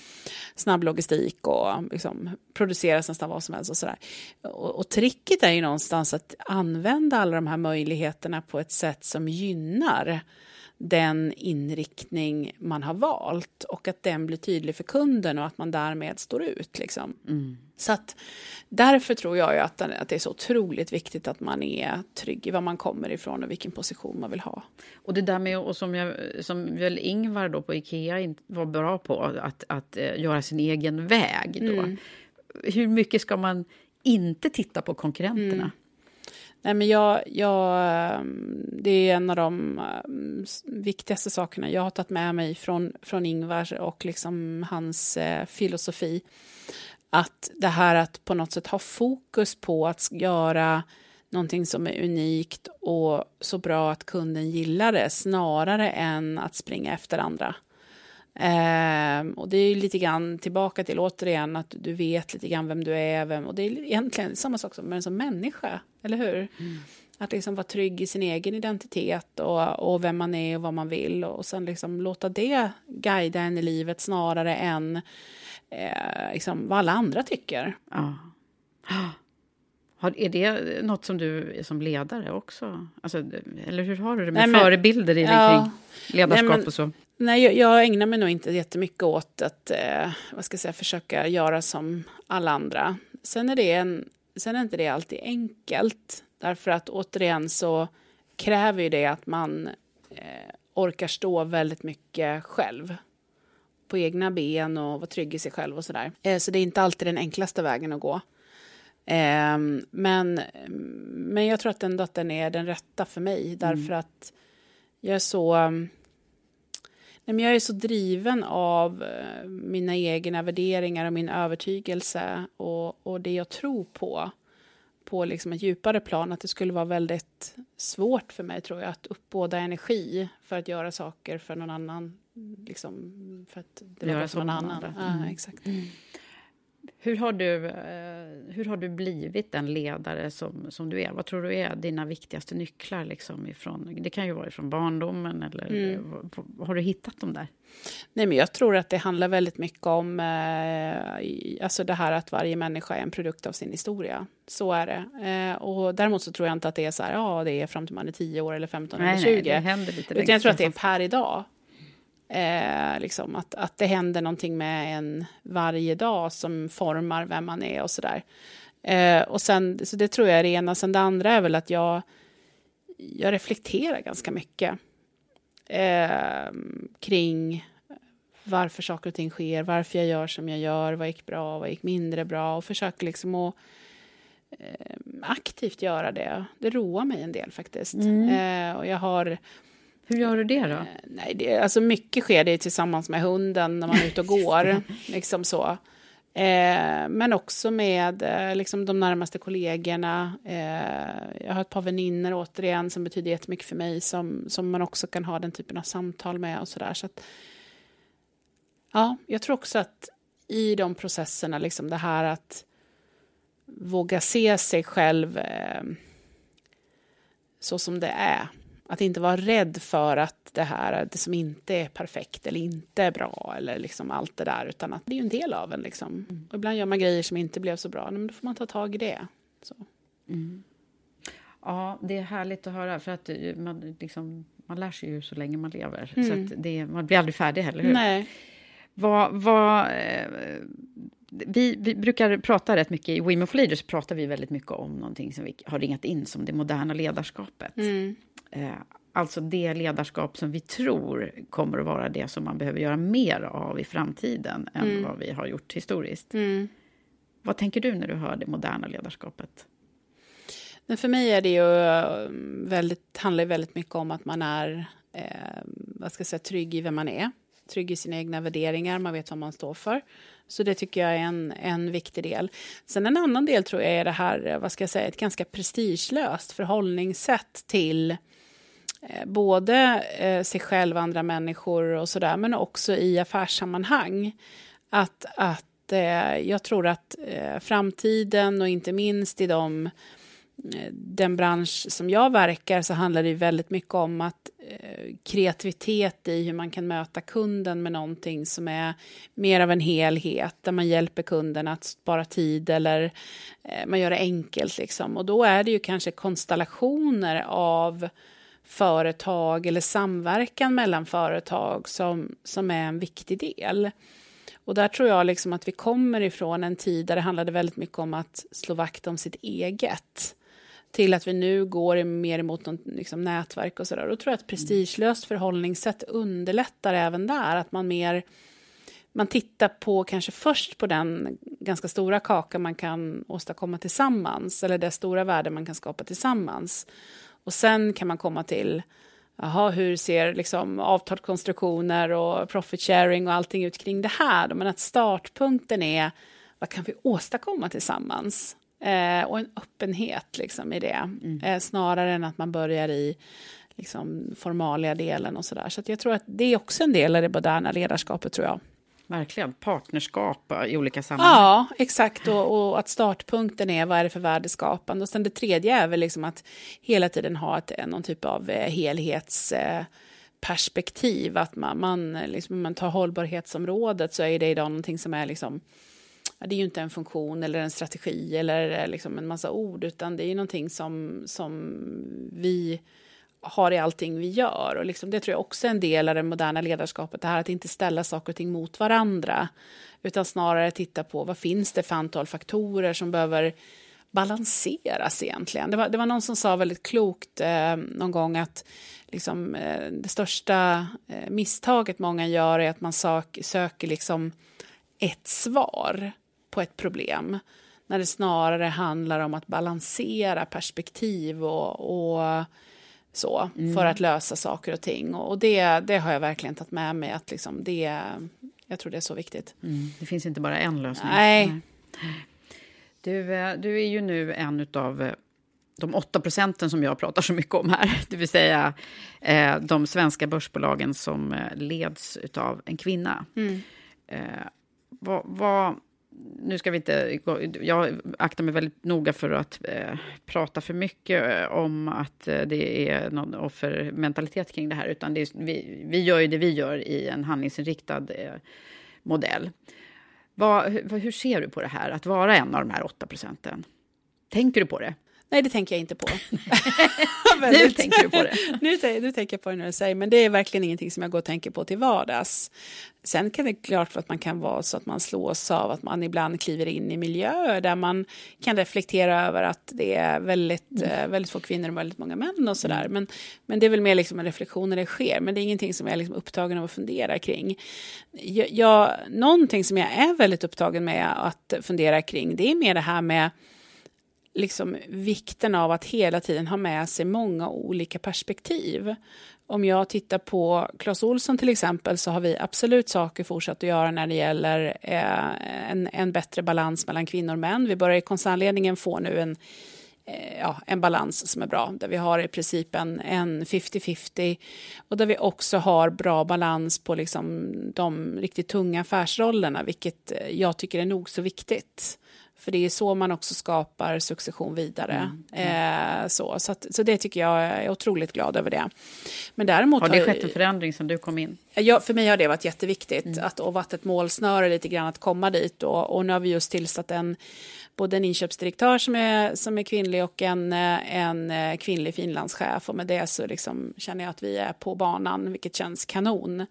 snabb logistik och liksom produceras nästan vad som helst och sådär. Och, och tricket är ju någonstans att använda alla de här möjligheterna på ett sätt som gynnar den inriktning man har valt och att den blir tydlig för kunden och att man därmed står ut. Liksom. Mm. Så att, därför tror jag att, att det är så otroligt viktigt att man är trygg i var man kommer ifrån och vilken position man vill ha. Och det där med, och som, jag, som väl Ingvar då på Ikea var bra på, att, att uh, göra sin egen väg. Då. Mm. Hur mycket ska man inte titta på konkurrenterna? Mm. Nej, men jag, jag, ehm, det är en av de ehm, viktigaste sakerna jag har tagit med mig från, från Ingvar och liksom hans eh, filosofi. Att det här att på något sätt ha fokus på att göra någonting som är unikt och så bra att kunden gillar det snarare än att springa efter andra. Eh, och det är lite grann tillbaka till återigen att du vet lite grann vem du är. Vem, och det är egentligen samma sak som, som människa, eller hur? Mm. Att liksom vara trygg i sin egen identitet och, och vem man är och vad man vill. Och sen liksom låta det guida en i livet snarare än eh, liksom vad alla andra tycker. Ja. Har, är det något som du som ledare också? Alltså, eller hur har du det med Nej, men, förebilder i ja, kring ledarskap Nej, men, och så? Nej, jag, jag ägnar mig nog inte jättemycket åt att eh, vad ska jag säga, försöka göra som alla andra. Sen är, det en, sen är inte det alltid enkelt, därför att återigen så kräver ju det att man eh, orkar stå väldigt mycket själv på egna ben och vara trygg i sig själv och sådär. Eh, så det är inte alltid den enklaste vägen att gå. Eh, men, men jag tror att ändå att den är den rätta för mig, därför mm. att jag är så Nej, men jag är så driven av eh, mina egna värderingar och min övertygelse och, och det jag tror på på liksom ett djupare plan, att det skulle vara väldigt svårt för mig, tror jag, att uppbåda energi för att göra saker för någon annan. Liksom, för att det göra för någon annan. Mm. Ja, exakt. Mm. Hur har, du, eh, hur har du blivit den ledare som, som du är? Vad tror du är dina viktigaste nycklar? Liksom ifrån, det kan ju vara från barndomen, eller mm. har du hittat dem där? Nej, men jag tror att det handlar väldigt mycket om eh, alltså det här att varje människa är en produkt av sin historia. Så är det. Eh, och däremot så tror jag inte att det är så här, ja, det är fram till man är 10 år eller 15 nej, eller 20. Nej, det händer lite Utan jag tror att det är per idag. Eh, liksom att, att det händer någonting med en varje dag som formar vem man är och sådär. Eh, och sen, så det tror jag är det ena. Sen det andra är väl att jag, jag reflekterar ganska mycket eh, kring varför saker och ting sker, varför jag gör som jag gör, vad gick bra, vad gick mindre bra och försöker liksom att eh, aktivt göra det. Det roar mig en del faktiskt. Mm. Eh, och jag har hur gör du det då? Eh, nej, det, alltså mycket sker det tillsammans med hunden när man är ute och går. [LAUGHS] liksom så. Eh, men också med eh, liksom de närmaste kollegorna. Eh, jag har ett par vänner återigen som betyder jättemycket för mig som, som man också kan ha den typen av samtal med och sådär. Så att, ja, jag tror också att i de processerna, liksom det här att våga se sig själv eh, så som det är att inte vara rädd för att det här det som inte är perfekt eller inte är bra eller liksom allt det där, utan att det är ju en del av en. Liksom. Mm. Och ibland gör man grejer som inte blev så bra, men då får man ta tag i det. Mm. Ja, det är härligt att höra, för att man, liksom, man lär sig ju så länge man lever. Mm. Så det, man blir aldrig färdig heller, hur? Nej. Vad, vad, eh, vi, vi, brukar prata rätt mycket, i Women for Leaders pratar vi väldigt mycket om någonting som vi har ringat in som det moderna ledarskapet. Mm. Eh, alltså det ledarskap som vi tror kommer att vara det som man behöver göra mer av i framtiden än mm. vad vi har gjort historiskt. Mm. Vad tänker du när du hör det moderna ledarskapet? Men för mig är det ju eh, väldigt, handlar det väldigt mycket om att man är eh, vad ska jag säga, trygg i vem man är trygg i sina egna värderingar, man vet vad man står för. Så det tycker jag är en, en viktig del. Sen en annan del tror jag är det här, eh, vad ska jag säga, ett ganska prestigelöst förhållningssätt till eh, både eh, sig själv, och andra människor och sådär, men också i affärssammanhang. Att, att eh, jag tror att eh, framtiden och inte minst i de Eh, den bransch som jag verkar så handlar det väldigt mycket om att eh, kreativitet i hur man kan möta kunden med någonting som är mer av en helhet där man hjälper kunden att spara tid eller eh, man gör det enkelt. Liksom. Och då är det ju kanske konstellationer av företag eller samverkan mellan företag som, som är en viktig del. Och där tror jag liksom att vi kommer ifrån en tid där det handlade väldigt mycket om att slå vakt om sitt eget till att vi nu går mer emot något, liksom, nätverk och sådär. Då tror jag att prestigelöst förhållningssätt underlättar även där. Att man mer man tittar på kanske först på den ganska stora kaka man kan åstadkomma tillsammans eller det stora värde man kan skapa tillsammans. Och sen kan man komma till aha, hur ser liksom avtalskonstruktioner och profit sharing och allting ut kring det här? Men att startpunkten är vad kan vi åstadkomma tillsammans? Eh, och en öppenhet liksom, i det, mm. eh, snarare än att man börjar i liksom, formalia delen och sådär. Så, så jag tror att det är också en del av det moderna ledarskapet, tror jag. Verkligen, partnerskap i olika sammanhang. Ja, exakt. Och, och, att startpunkten är vad är det för värdeskapande. Och sen det tredje är väl liksom att hela tiden ha ett, någon typ av eh, helhetsperspektiv. Att man, man, liksom, man tar hållbarhetsområdet så är det idag någonting som är liksom det är ju inte en funktion eller en strategi eller eh, liksom en massa ord, utan det är ju någonting som, som vi har i allting vi gör. Och liksom, det tror jag också är en del av det moderna ledarskapet, det här att inte ställa saker och ting mot varandra, utan snarare titta på vad finns det för antal faktorer som behöver balanseras egentligen. Det var, det var någon som sa väldigt klokt eh, någon gång att liksom, eh, det största eh, misstaget många gör är att man sök, söker liksom ett svar på ett problem när det snarare handlar om att balansera perspektiv och, och så mm. för att lösa saker och ting. Och det, det har jag verkligen tagit med mig. att liksom det, Jag tror det är så viktigt. Mm. Det finns inte bara en lösning. Nej. Nej. Du, eh, du är ju nu en av eh, de 8 procenten som jag pratar så mycket om här, det vill säga eh, de svenska börsbolagen som leds av en kvinna. Mm. vad, vad, nu ska vi inte... Jag aktar mig väldigt noga för att eh, prata för mycket eh, om att eh, det är någon offermentalitet kring det här, utan det är, vi, vi gör ju det vi gör i en handlingsinriktad eh, modell. Va, hur, hur, ser du på det här, att vara en av de här 8 procenten? Tänker du på det? Nej, det tänker jag inte på. [LAUGHS] nu tänker du på det. [LAUGHS] nu, nu tänker jag på det när du säger, men det är verkligen ingenting som jag går och tänker på till vardags. Sen kan det klart att man kan vara så att man slås av att man ibland kliver in i miljöer där man kan reflektera över att det är väldigt, mm. Eh, väldigt få kvinnor och väldigt många män och sådär. Mm. Men, men det är väl mer liksom en reflektion när det sker, men det är ingenting som jag är liksom upptagen av att fundera kring. Jag, jag, någonting som jag är väldigt upptagen med att fundera kring, det är mer det här med liksom vikten av att hela tiden ha med sig många olika perspektiv. Om jag tittar på Clas Olsson till exempel så har vi absolut saker fortsatt att göra när det gäller eh, en, en bättre balans mellan kvinnor och män. Vi börjar i koncernledningen få nu en eh, ja, en balans som är bra, där vi har i princip en 50-50 och där vi också har bra balans på liksom de riktigt tunga affärsrollerna, vilket eh, jag tycker är nog så viktigt. För det är så man också skapar succession vidare. Mm, mm. Eh, så så, att, så det tycker jag är otroligt glad över det. Men däremot har det skett en förändring sen du kom in? Ja, för mig har det varit jätteviktigt mm. att, och varit ett målsnöre lite grann att komma dit. Och, och nu har vi just tillsatt en, både en inköpsdirektör som är, som är kvinnlig och en, en kvinnlig finlandschef. Och med det så liksom känner jag att vi är på banan, vilket känns kanon.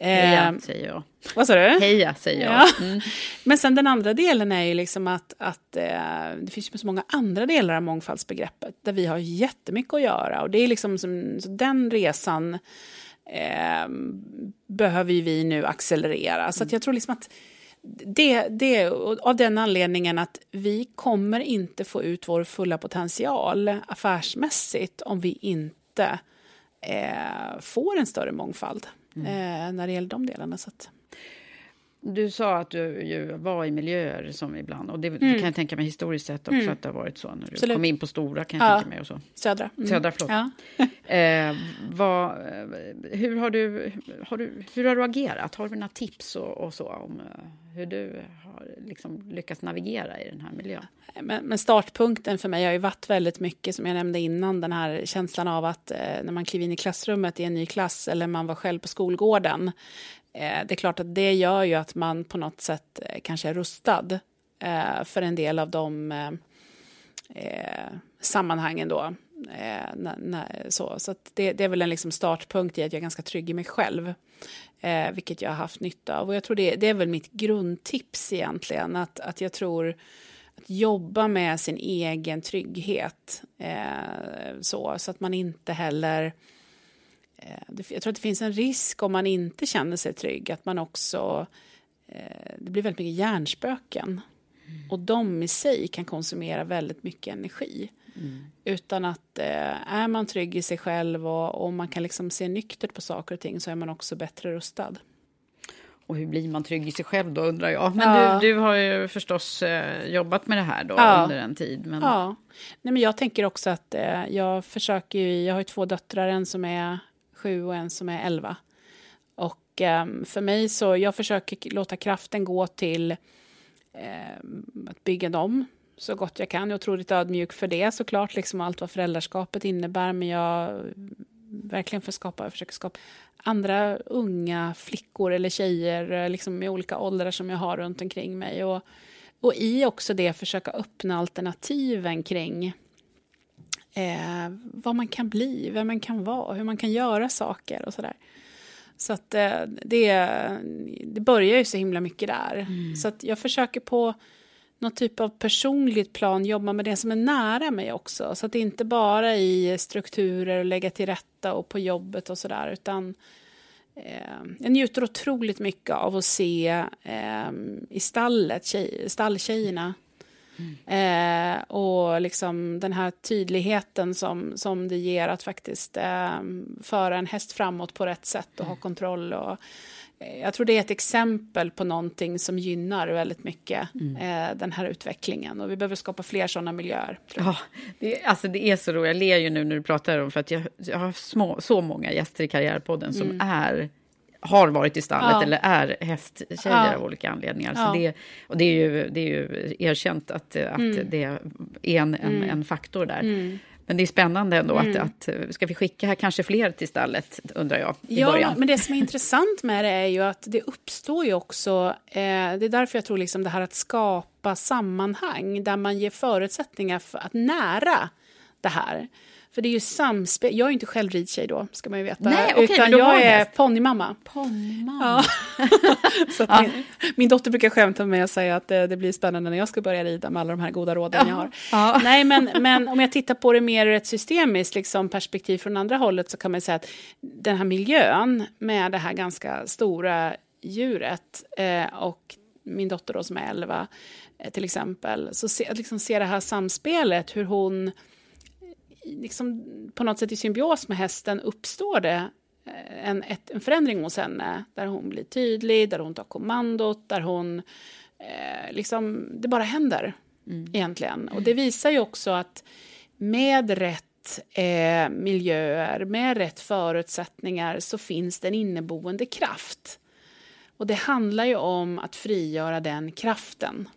Heja, eh, säger jag. Vad sa du? Heja, säger jag. Ja. Mm. [LAUGHS] Men sen den andra delen är ju liksom att, att eh, det finns ju så många andra delar av mångfaldsbegreppet där vi har jättemycket att göra. Och det är liksom som, den resan eh, behöver vi nu accelerera. Så att jag tror liksom att det, det av den anledningen att vi kommer inte få ut vår fulla potential affärsmässigt om vi inte eh, får en större mångfald. Mm. eh, när det gäller de delarna. Så att. Du sa att du var i miljöer som ibland, och det Mm. kan jag tänka mig historiskt sett också Mm. att det har varit så när du Absolut. kom in på stora kan jag Ja. tänka mig och så. Södra. Mm. Södra, förlåt. Ja. [LAUGHS] Eh, vad, hur, har du, har du, hur har du agerat? Har du några tips och, och så om eh, hur du har liksom lyckats navigera i den här miljön? Men, men startpunkten för mig har ju varit väldigt mycket, som jag nämnde innan, den här känslan av att eh, när man kliver in i klassrummet i en ny klass eller man var själv på skolgården, Eh, det är klart att det gör ju att man på något sätt eh, kanske är rustad eh, för en del av de eh, eh, sammanhangen då. Eh, så så att det, det är väl en liksom startpunkt i att jag är ganska trygg i mig själv. Eh, vilket jag har haft nytta av. Och jag tror det, det är väl mitt grundtips egentligen. Att, att jag tror att jobba med sin egen trygghet. Eh, så, så att man inte heller... Eh, jag tror att det finns en risk om man inte känner sig trygg. Att man också... Eh, det blir väldigt mycket hjärnspöken. Och de i sig kan konsumera väldigt mycket energi. Utan att eh, är man trygg i sig själv och, och man kan liksom se nyktert på saker och ting så är man också bättre rustad. Och hur blir man trygg i sig själv då undrar jag. Men Ja. du, du har ju förstås jobbat med det här då Ja. under en tid. Men... Ja, Nej, men jag tänker också att jag försöker ju, jag har ju två döttrar, en som är sju och en som är elva. Och eh, för mig så, jag försöker låta kraften gå till eh, att bygga dem så gott jag kan. Jag är otroligt ödmjuk för det såklart, liksom allt vad föräldraskapet innebär. Men jag mm, verkligen för skapa, jag försöker skapa andra unga flickor eller tjejer eh, liksom i olika åldrar som jag har runt omkring mig. Och, och i också det försöka öppna alternativen kring eh, vad man kan bli, vem man kan vara, hur man kan göra saker och sådär. Så att eh, det, det börjar ju så himla mycket där. Så att jag försöker på någon typ av personligt plan jobba med det som är nära mig också. Så att det inte bara i strukturer och lägga till rätta och på jobbet och sådär. Utan eh, jag njuter otroligt mycket av att se eh, i stallet, tjej, stalltjejerna. Eh, och liksom den här tydligheten som, som det ger att faktiskt eh, föra en häst framåt på rätt sätt och ha kontroll. Och, eh, jag tror det är ett exempel på någonting som gynnar väldigt mycket eh, den här utvecklingen. Och vi behöver skapa fler sådana miljöer. Ja, det, alltså det är så roligt. Jag ler ju nu när du pratar om för att jag, jag har små, så många gäster i Karriärpodden som är har varit i stallet Ja. eller är hästtjejer Ja. av olika anledningar. Ja. Så det, och det är, ju, det är ju erkänt att, att det är en, en, en faktor där. Men det är spännande ändå att, att... Ska vi skicka här kanske fler till stallet, undrar jag, i Ja, början. men det som är intressant med det är ju att det uppstår ju också... Eh, det är därför jag tror liksom det här att skapa sammanhang där man ger förutsättningar för att nära det här. För det är ju samspel. Jag är ju inte själv ridtjej då, ska man ju veta. Nej, okej, utan jag är häst. ponnymamma. Ja. [LAUGHS] Så att min, min dotter brukar skämta med mig och säga att det, det blir spännande när jag ska börja rida med alla de här goda råden jag har. Ja. Nej, men, men om jag tittar på det mer ur ett systemiskt liksom, perspektiv från andra hållet så kan man säga att den här miljön med det här ganska stora djuret eh, och min dotter då som är 11 eh, till exempel, så se, liksom se det här samspelet, hur hon liksom, på något sätt i symbios med hästen uppstår det eh, en, ett, en förändring hos henne där hon blir tydlig, där hon tar kommandot, där hon eh, liksom, det bara händer egentligen. Och det visar ju också att med rätt eh, miljöer, med rätt förutsättningar så finns det en inneboende kraft. Och det handlar ju om att frigöra den kraften.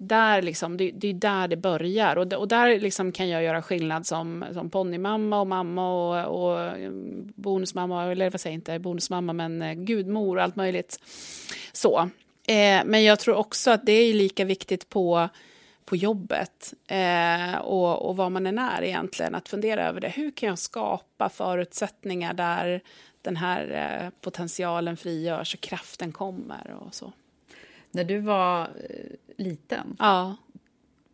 Där liksom, det, det är där det börjar. Och, och där liksom kan jag göra skillnad som, som ponnymamma och mamma och, och eh, bonusmamma, eller vad säger jag inte bonusmamma, men eh, gudmor och allt möjligt. Så. Eh, men jag tror också att det är lika viktigt på, på jobbet eh, och, och vad man än är egentligen, att fundera över det. Hur kan jag skapa förutsättningar där den här eh, potentialen frigörs och kraften kommer och så. När du var eh, liten, Ja.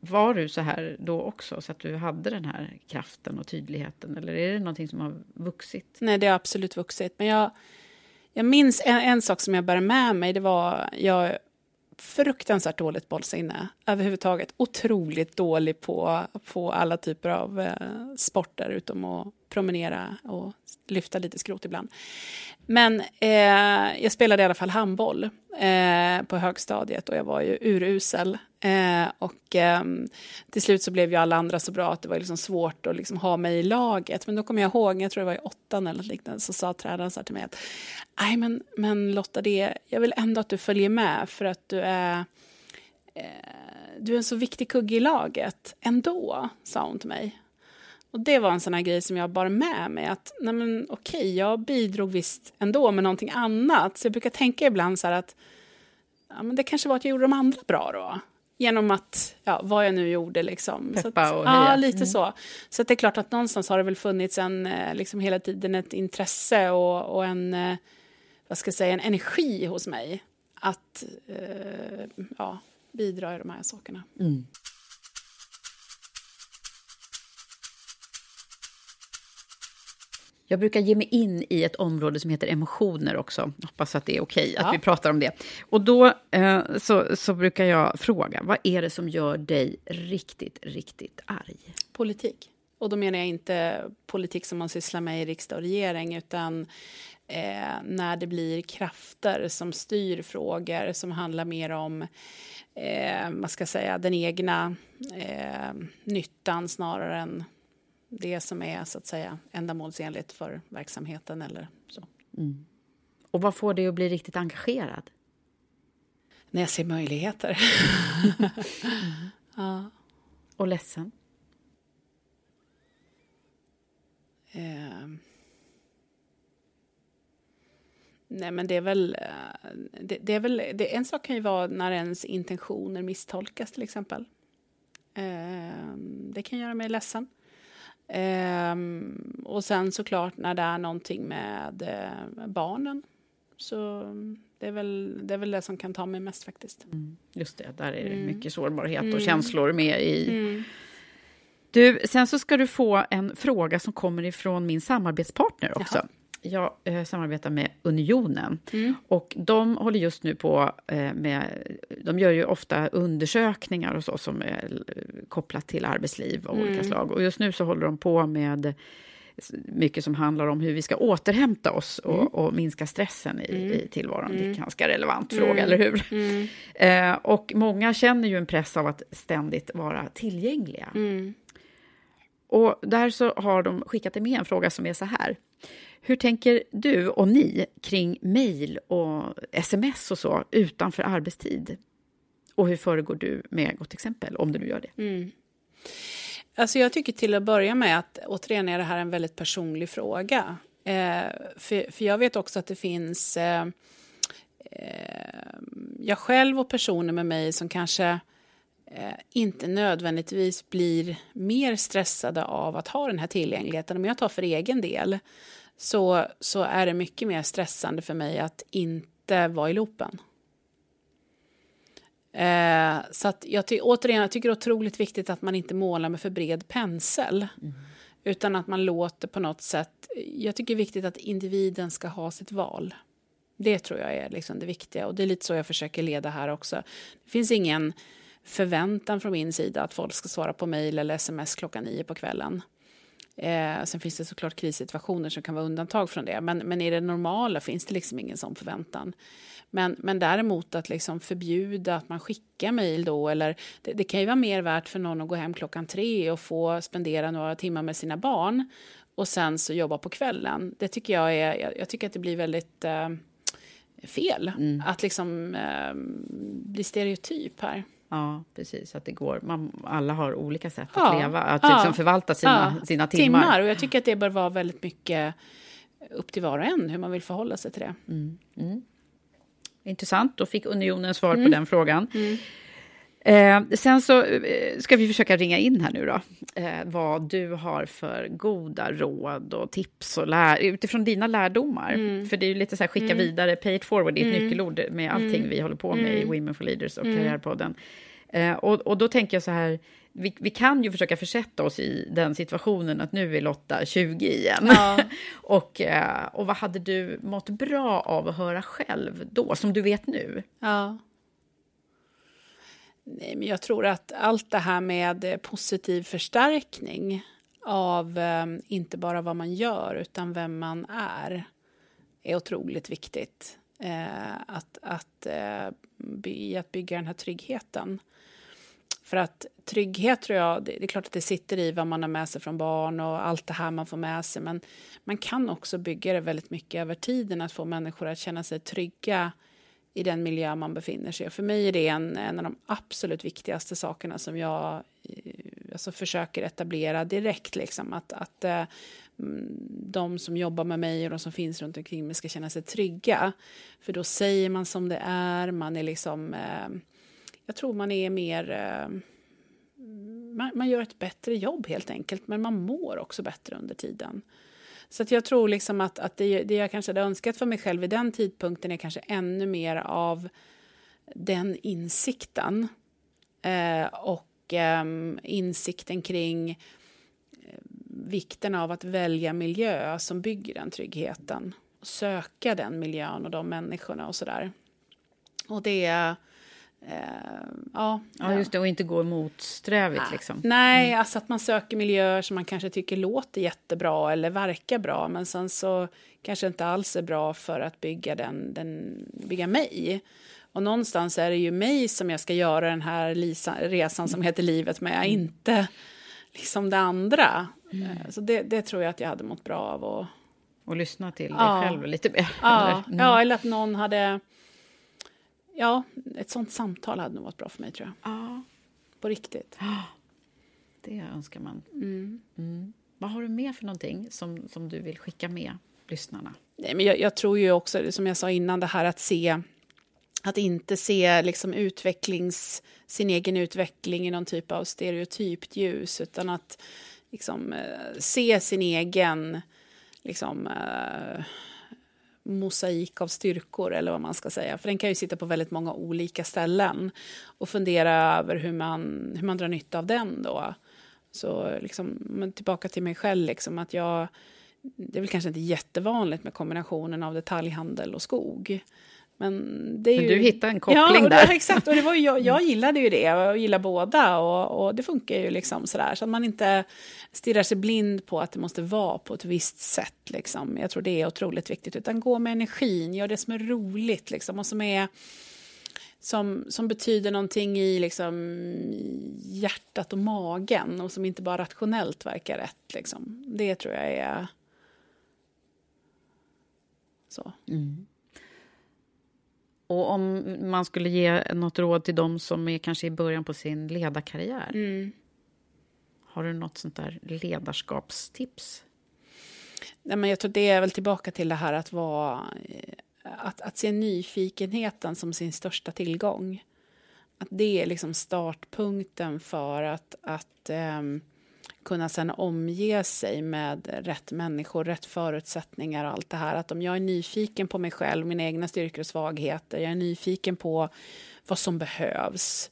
var du så här då också? Så att du hade den här kraften och tydligheten? Eller är det någonting som har vuxit? Nej, det har absolut vuxit. Men jag, jag minns en, en sak som jag bär med mig. Det var, jag fruktansvärt dåligt bollsinne överhuvudtaget. Otroligt dålig på, på alla typer av eh, sporter utom att promenera och lyfta lite skrot ibland. Men eh, jag spelade i alla fall handboll eh, på högstadiet och jag var ju urusel. Eh, och eh, till slut så blev ju alla andra så bra att det var liksom svårt att liksom ha mig i laget. Men då kommer jag ihåg, jag tror det var i åttan eller något liknande, så sa tränaren så här till mig att nej men, men Lotta, det, jag vill ändå att du följer med för att du är eh, du är en så viktig kugge i laget ändå, sa hon till mig. Och det var en sån här grej som jag bar med mig. Att nej men, okej, jag bidrog visst ändå med någonting annat. Så jag brukar tänka ibland så här att ja, men det kanske var att jag gjorde de andra bra då. Genom att, ja, vad jag nu gjorde liksom. Peppa så och Ja, heja. lite Mm. så. Så att det är klart att någonstans har det väl funnits en, eh, liksom hela tiden ett intresse och, och en, eh, vad ska jag säga, en energi hos mig. Att, eh, ja, bidra i de här sakerna. Jag brukar ge mig in i ett område som heter emotioner också. Hoppas att det är okej att Ja. vi pratar om det. Och då eh, så, så brukar jag fråga, vad är det som gör dig riktigt, riktigt arg? politik. Och då menar jag inte politik som man sysslar med i riksdag och regering utan eh, när det blir krafter som styr frågor som handlar mer om eh, vad ska jag säga, den egna eh, nyttan snarare än det som är så att säga ändamålsenligt för verksamheten eller så. Och vad får dig att bli riktigt engagerad? När jag ser möjligheter. [LAUGHS] Och ledsen? Eh, nej, men det är väl... eh, Det, det är väl det, en sak kan ju vara när ens intentioner misstolkas, till exempel. Eh, det kan göra mig ledsen. Eh, och sen såklart när det är någonting med eh, barnen. Så det är, väl, det är väl det som kan ta mig mest faktiskt. Just det, där är det Mm. mycket sårbarhet och känslor med i. Du, sen så ska du få en fråga som kommer ifrån min samarbetspartner också. Jaha. Jag eh, samarbetar med Unionen Mm. och de håller just nu på eh, med... De gör ju ofta undersökningar och så som är eh, kopplat till arbetsliv av Mm. olika slag. Och just nu så håller de på med mycket som handlar om hur vi ska återhämta oss och, Mm. och minska stressen i, i tillvaron. Det är en ganska relevant fråga, eller hur? Mm. Eh, och många känner ju en press av att ständigt vara tillgängliga. Mm. Och där så har de skickat med en fråga som är så här. Hur tänker du och ni kring mejl och sms och så utanför arbetstid? Och hur föregår du med gott exempel, om du nu gör det? Mm. Alltså jag tycker till att börja med att återigen är det här en väldigt personlig fråga. Eh, för, för jag vet också att det finns eh, eh, jag själv och personer med mig som kanske eh, inte nödvändigtvis blir mer stressade av att ha den här tillgängligheten. Om jag tar för egen del så, så är det mycket mer stressande för mig att inte vara i loopen. Eh, så att jag ty- återigen, jag tycker det är otroligt viktigt att man inte målar med för bred pensel. Utan att man låter på något sätt... Jag tycker det är viktigt att individen ska ha sitt val. Det tror jag är liksom det viktiga och det är lite så jag försöker leda här också. Det finns ingen förväntan från min sida att folk ska svara på mejl eller sms klockan nio på kvällen. Eh, sen finns det såklart krissituationer som kan vara undantag från det. Men, men i det normala finns det liksom ingen sån förväntan. Men, men däremot att liksom förbjuda att man skickar mejl då. Eller det, det kan ju vara mer värt för någon att gå hem klockan tre och få spendera några timmar med sina barn. Och sen så jobba på kvällen. Det tycker jag är, jag, jag tycker att det blir väldigt eh, fel. Att liksom eh, bli stereotyp här. Ja, precis. Att det går. Man, alla har olika sätt att Ja, leva, att ja, liksom förvalta sina, ja, sina timmar. Och jag tycker att det bör vara väldigt mycket upp till var och en hur man vill förhålla sig till det. Intressant, då fick Unionen svar Mm. på den frågan. Eh, sen så eh, ska vi försöka ringa in här nu då, eh, vad du har för goda råd och tips och lär, utifrån dina lärdomar. Mm. För det är ju lite så här, skicka vidare, pay it forward, det är ett nyckelord med allting Mm. vi håller på med i Women for Leaders och Karriärpodden. Eh, och, och då tänker jag så här, vi, vi kan ju försöka försätta oss i den situationen att nu är Lotta 20 igen. Ja. [LAUGHS] och, eh, och vad hade du mått bra av att höra själv då, som du vet nu? Ja. Nej, men jag tror att allt det här med eh, positiv förstärkning av eh, inte bara vad man gör, utan vem man är, är otroligt viktigt. Eh, att, att, eh, by, att bygga den här tryggheten. För att trygghet tror jag, det är klart att det sitter i vad man har med sig från barn och allt det här man får med sig, men man kan också bygga det väldigt mycket över tiden, att få människor att känna sig trygga i den miljö man befinner sig i. För mig är det en, en av de absolut viktigaste sakerna som jag eh, alltså, försöker etablera direkt. Liksom, att, att eh, mm, de som jobbar med mig och de som finns runt omkring mig ska känna sig trygga. För då säger man som det är, man är liksom... Eh, jag tror man är mer... Man, man, gör ett bättre jobb helt enkelt, men man mår också bättre under tiden. Så att jag tror liksom att, att det, det jag kanske hade önskat för mig själv vid den tidpunkten är kanske ännu mer av den insikten. Eh, och eh, insikten kring eh, vikten av att välja miljö som bygger den tryggheten. Söka den miljön och de människorna och sådär. Och det ja, ja, just det, och inte gå motsträvigt. Nej, liksom. Nej mm. alltså att man söker miljöer som man kanske tycker låter jättebra eller verkar bra, men sen så kanske inte alls är bra för att bygga, den, den, bygga mig. Och någonstans är det ju mig som jag ska göra den här lisa, resan som heter livet med, mm. inte liksom det andra. Mm. Eh, så det, det, tror jag att jag hade mått bra av. Och, och lyssna till dig ja. själv lite mer. Ja, eller? Mm. ja, eller att någon hade Ja, ett sånt samtal hade nog varit bra för mig tror jag. Ja. På riktigt. Det önskar man. Mm. Mm. Vad har du mer för någonting som, som du vill skicka med lyssnarna? Nej, men jag, jag, tror ju också, som jag sa innan, det här att se att inte se liksom utvecklings, sin egen utveckling i någon typ av stereotypt ljus utan att liksom, eh, se sin egen liksom, eh, mosaik av styrkor, eller vad man ska säga. För den kan ju sitta på väldigt många olika ställen och fundera över hur man, hur man drar nytta av den då. Så liksom, men tillbaka till mig själv, liksom, att jag... Det är väl kanske inte jättevanligt med kombinationen av detaljhandel och skog. Men, det är men du hittade en koppling ja, där. Ja, [LAUGHS] exakt. Och det var jag, jag gillade ju det och gillar båda. Och, och det funkar ju liksom sådär. Så att man inte stirrar sig blind på att det måste vara på ett visst sätt. Liksom. Jag tror det är otroligt viktigt. Utan gå med energin, gör det som är roligt liksom, och som är som, som betyder någonting i liksom, hjärtat och magen och som inte bara rationellt verkar rätt. Liksom. Det tror jag är så. Mm. Och om man skulle ge något råd till dem som är kanske i början på sin ledarkarriär. Mm. Har du något sånt där ledarskapstips? Nej, men jag tror det är väl tillbaka till det här att vara... Att, att se nyfikenheten som sin största tillgång. Att det är liksom startpunkten för att, att um, kunna sen omge sig med rätt människor, rätt förutsättningar och allt det här. Att om jag är nyfiken på mig själv, mina egna styrkor och svagheter, jag är nyfiken på vad som behövs.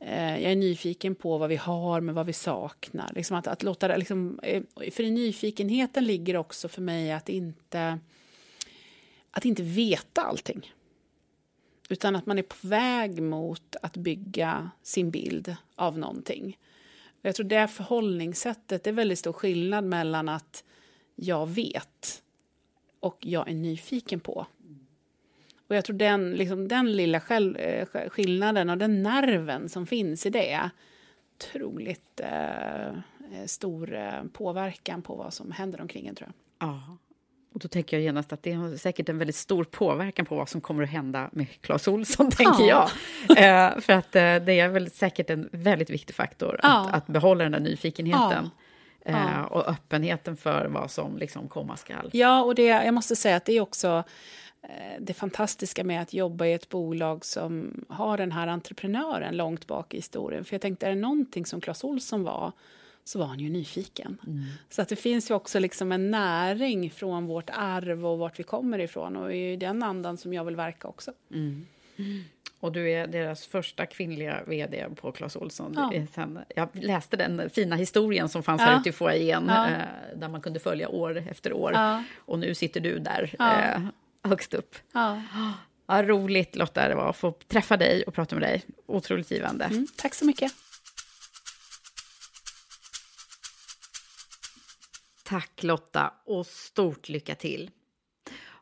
Eh, jag är nyfiken på vad vi har men vad vi saknar. Liksom att, att låta det, liksom, eh, för i nyfikenheten ligger också för mig att inte, att inte veta allting. Utan att man är på väg mot att bygga sin bild av någonting. Jag tror det förhållningssättet är väldigt stor skillnad mellan att jag vet och jag är nyfiken på. Och jag tror den, liksom, den lilla själv, eh, skillnaden och den nerven som finns i det är otroligt eh, stor eh, påverkan på vad som händer omkring en, tror jag. Aha. Och då tänker jag genast att det har säkert en väldigt stor påverkan på vad som kommer att hända med Clas Ohlson, [LAUGHS] tänker ja. jag. Eh, för att eh, det är väl säkert en väldigt viktig faktor ja. att, att, behålla den där nyfikenheten. Ja. Eh, och öppenheten för vad som liksom komma skall. Ja, och det, jag måste säga att det är också eh, det fantastiska med att jobba i ett bolag som har den här entreprenören långt bak i historien. För jag tänkte, är det någonting som Clas Ohlson var så var han ju nyfiken. Mm. Så att det finns ju också liksom en näring från vårt arv och vart vi kommer ifrån. Och i den andan som jag vill verka också. Mm. Och du är deras första kvinnliga vd på Clas Ohlson. Ja. Sen, jag läste den fina historien som fanns ja. här ute i foajén, ja. eh, där man kunde följa år efter år. Ja. Och nu sitter du där, eh, högst upp. Ja, roligt Lotta det var att få träffa dig och prata med dig. Otroligt givande. Mm, tack så mycket. Tack Lotta och stort lycka till.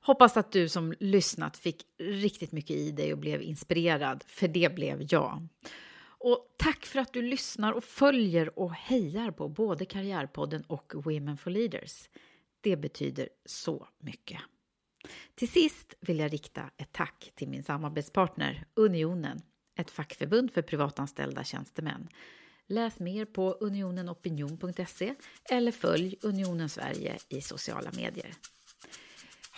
Hoppas att du som lyssnat fick riktigt mycket i dig och blev inspirerad, för det blev jag. Och tack för att du lyssnar och följer och hejar på både Karriärpodden och Women for Leaders. Det betyder så mycket. Till sist vill jag rikta ett tack till min samarbetspartner Unionen, ett fackförbund för privatanställda tjänstemän. Läs mer på unionenopinion.se eller följ Unionen Sverige i sociala medier.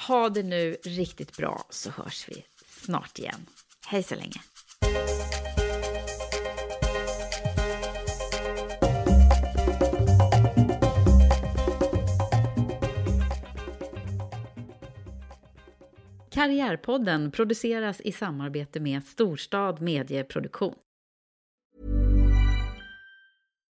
Ha det nu riktigt bra så hörs vi snart igen. Hej så länge! Karriärpodden produceras i samarbete med Storstad Medieproduktion.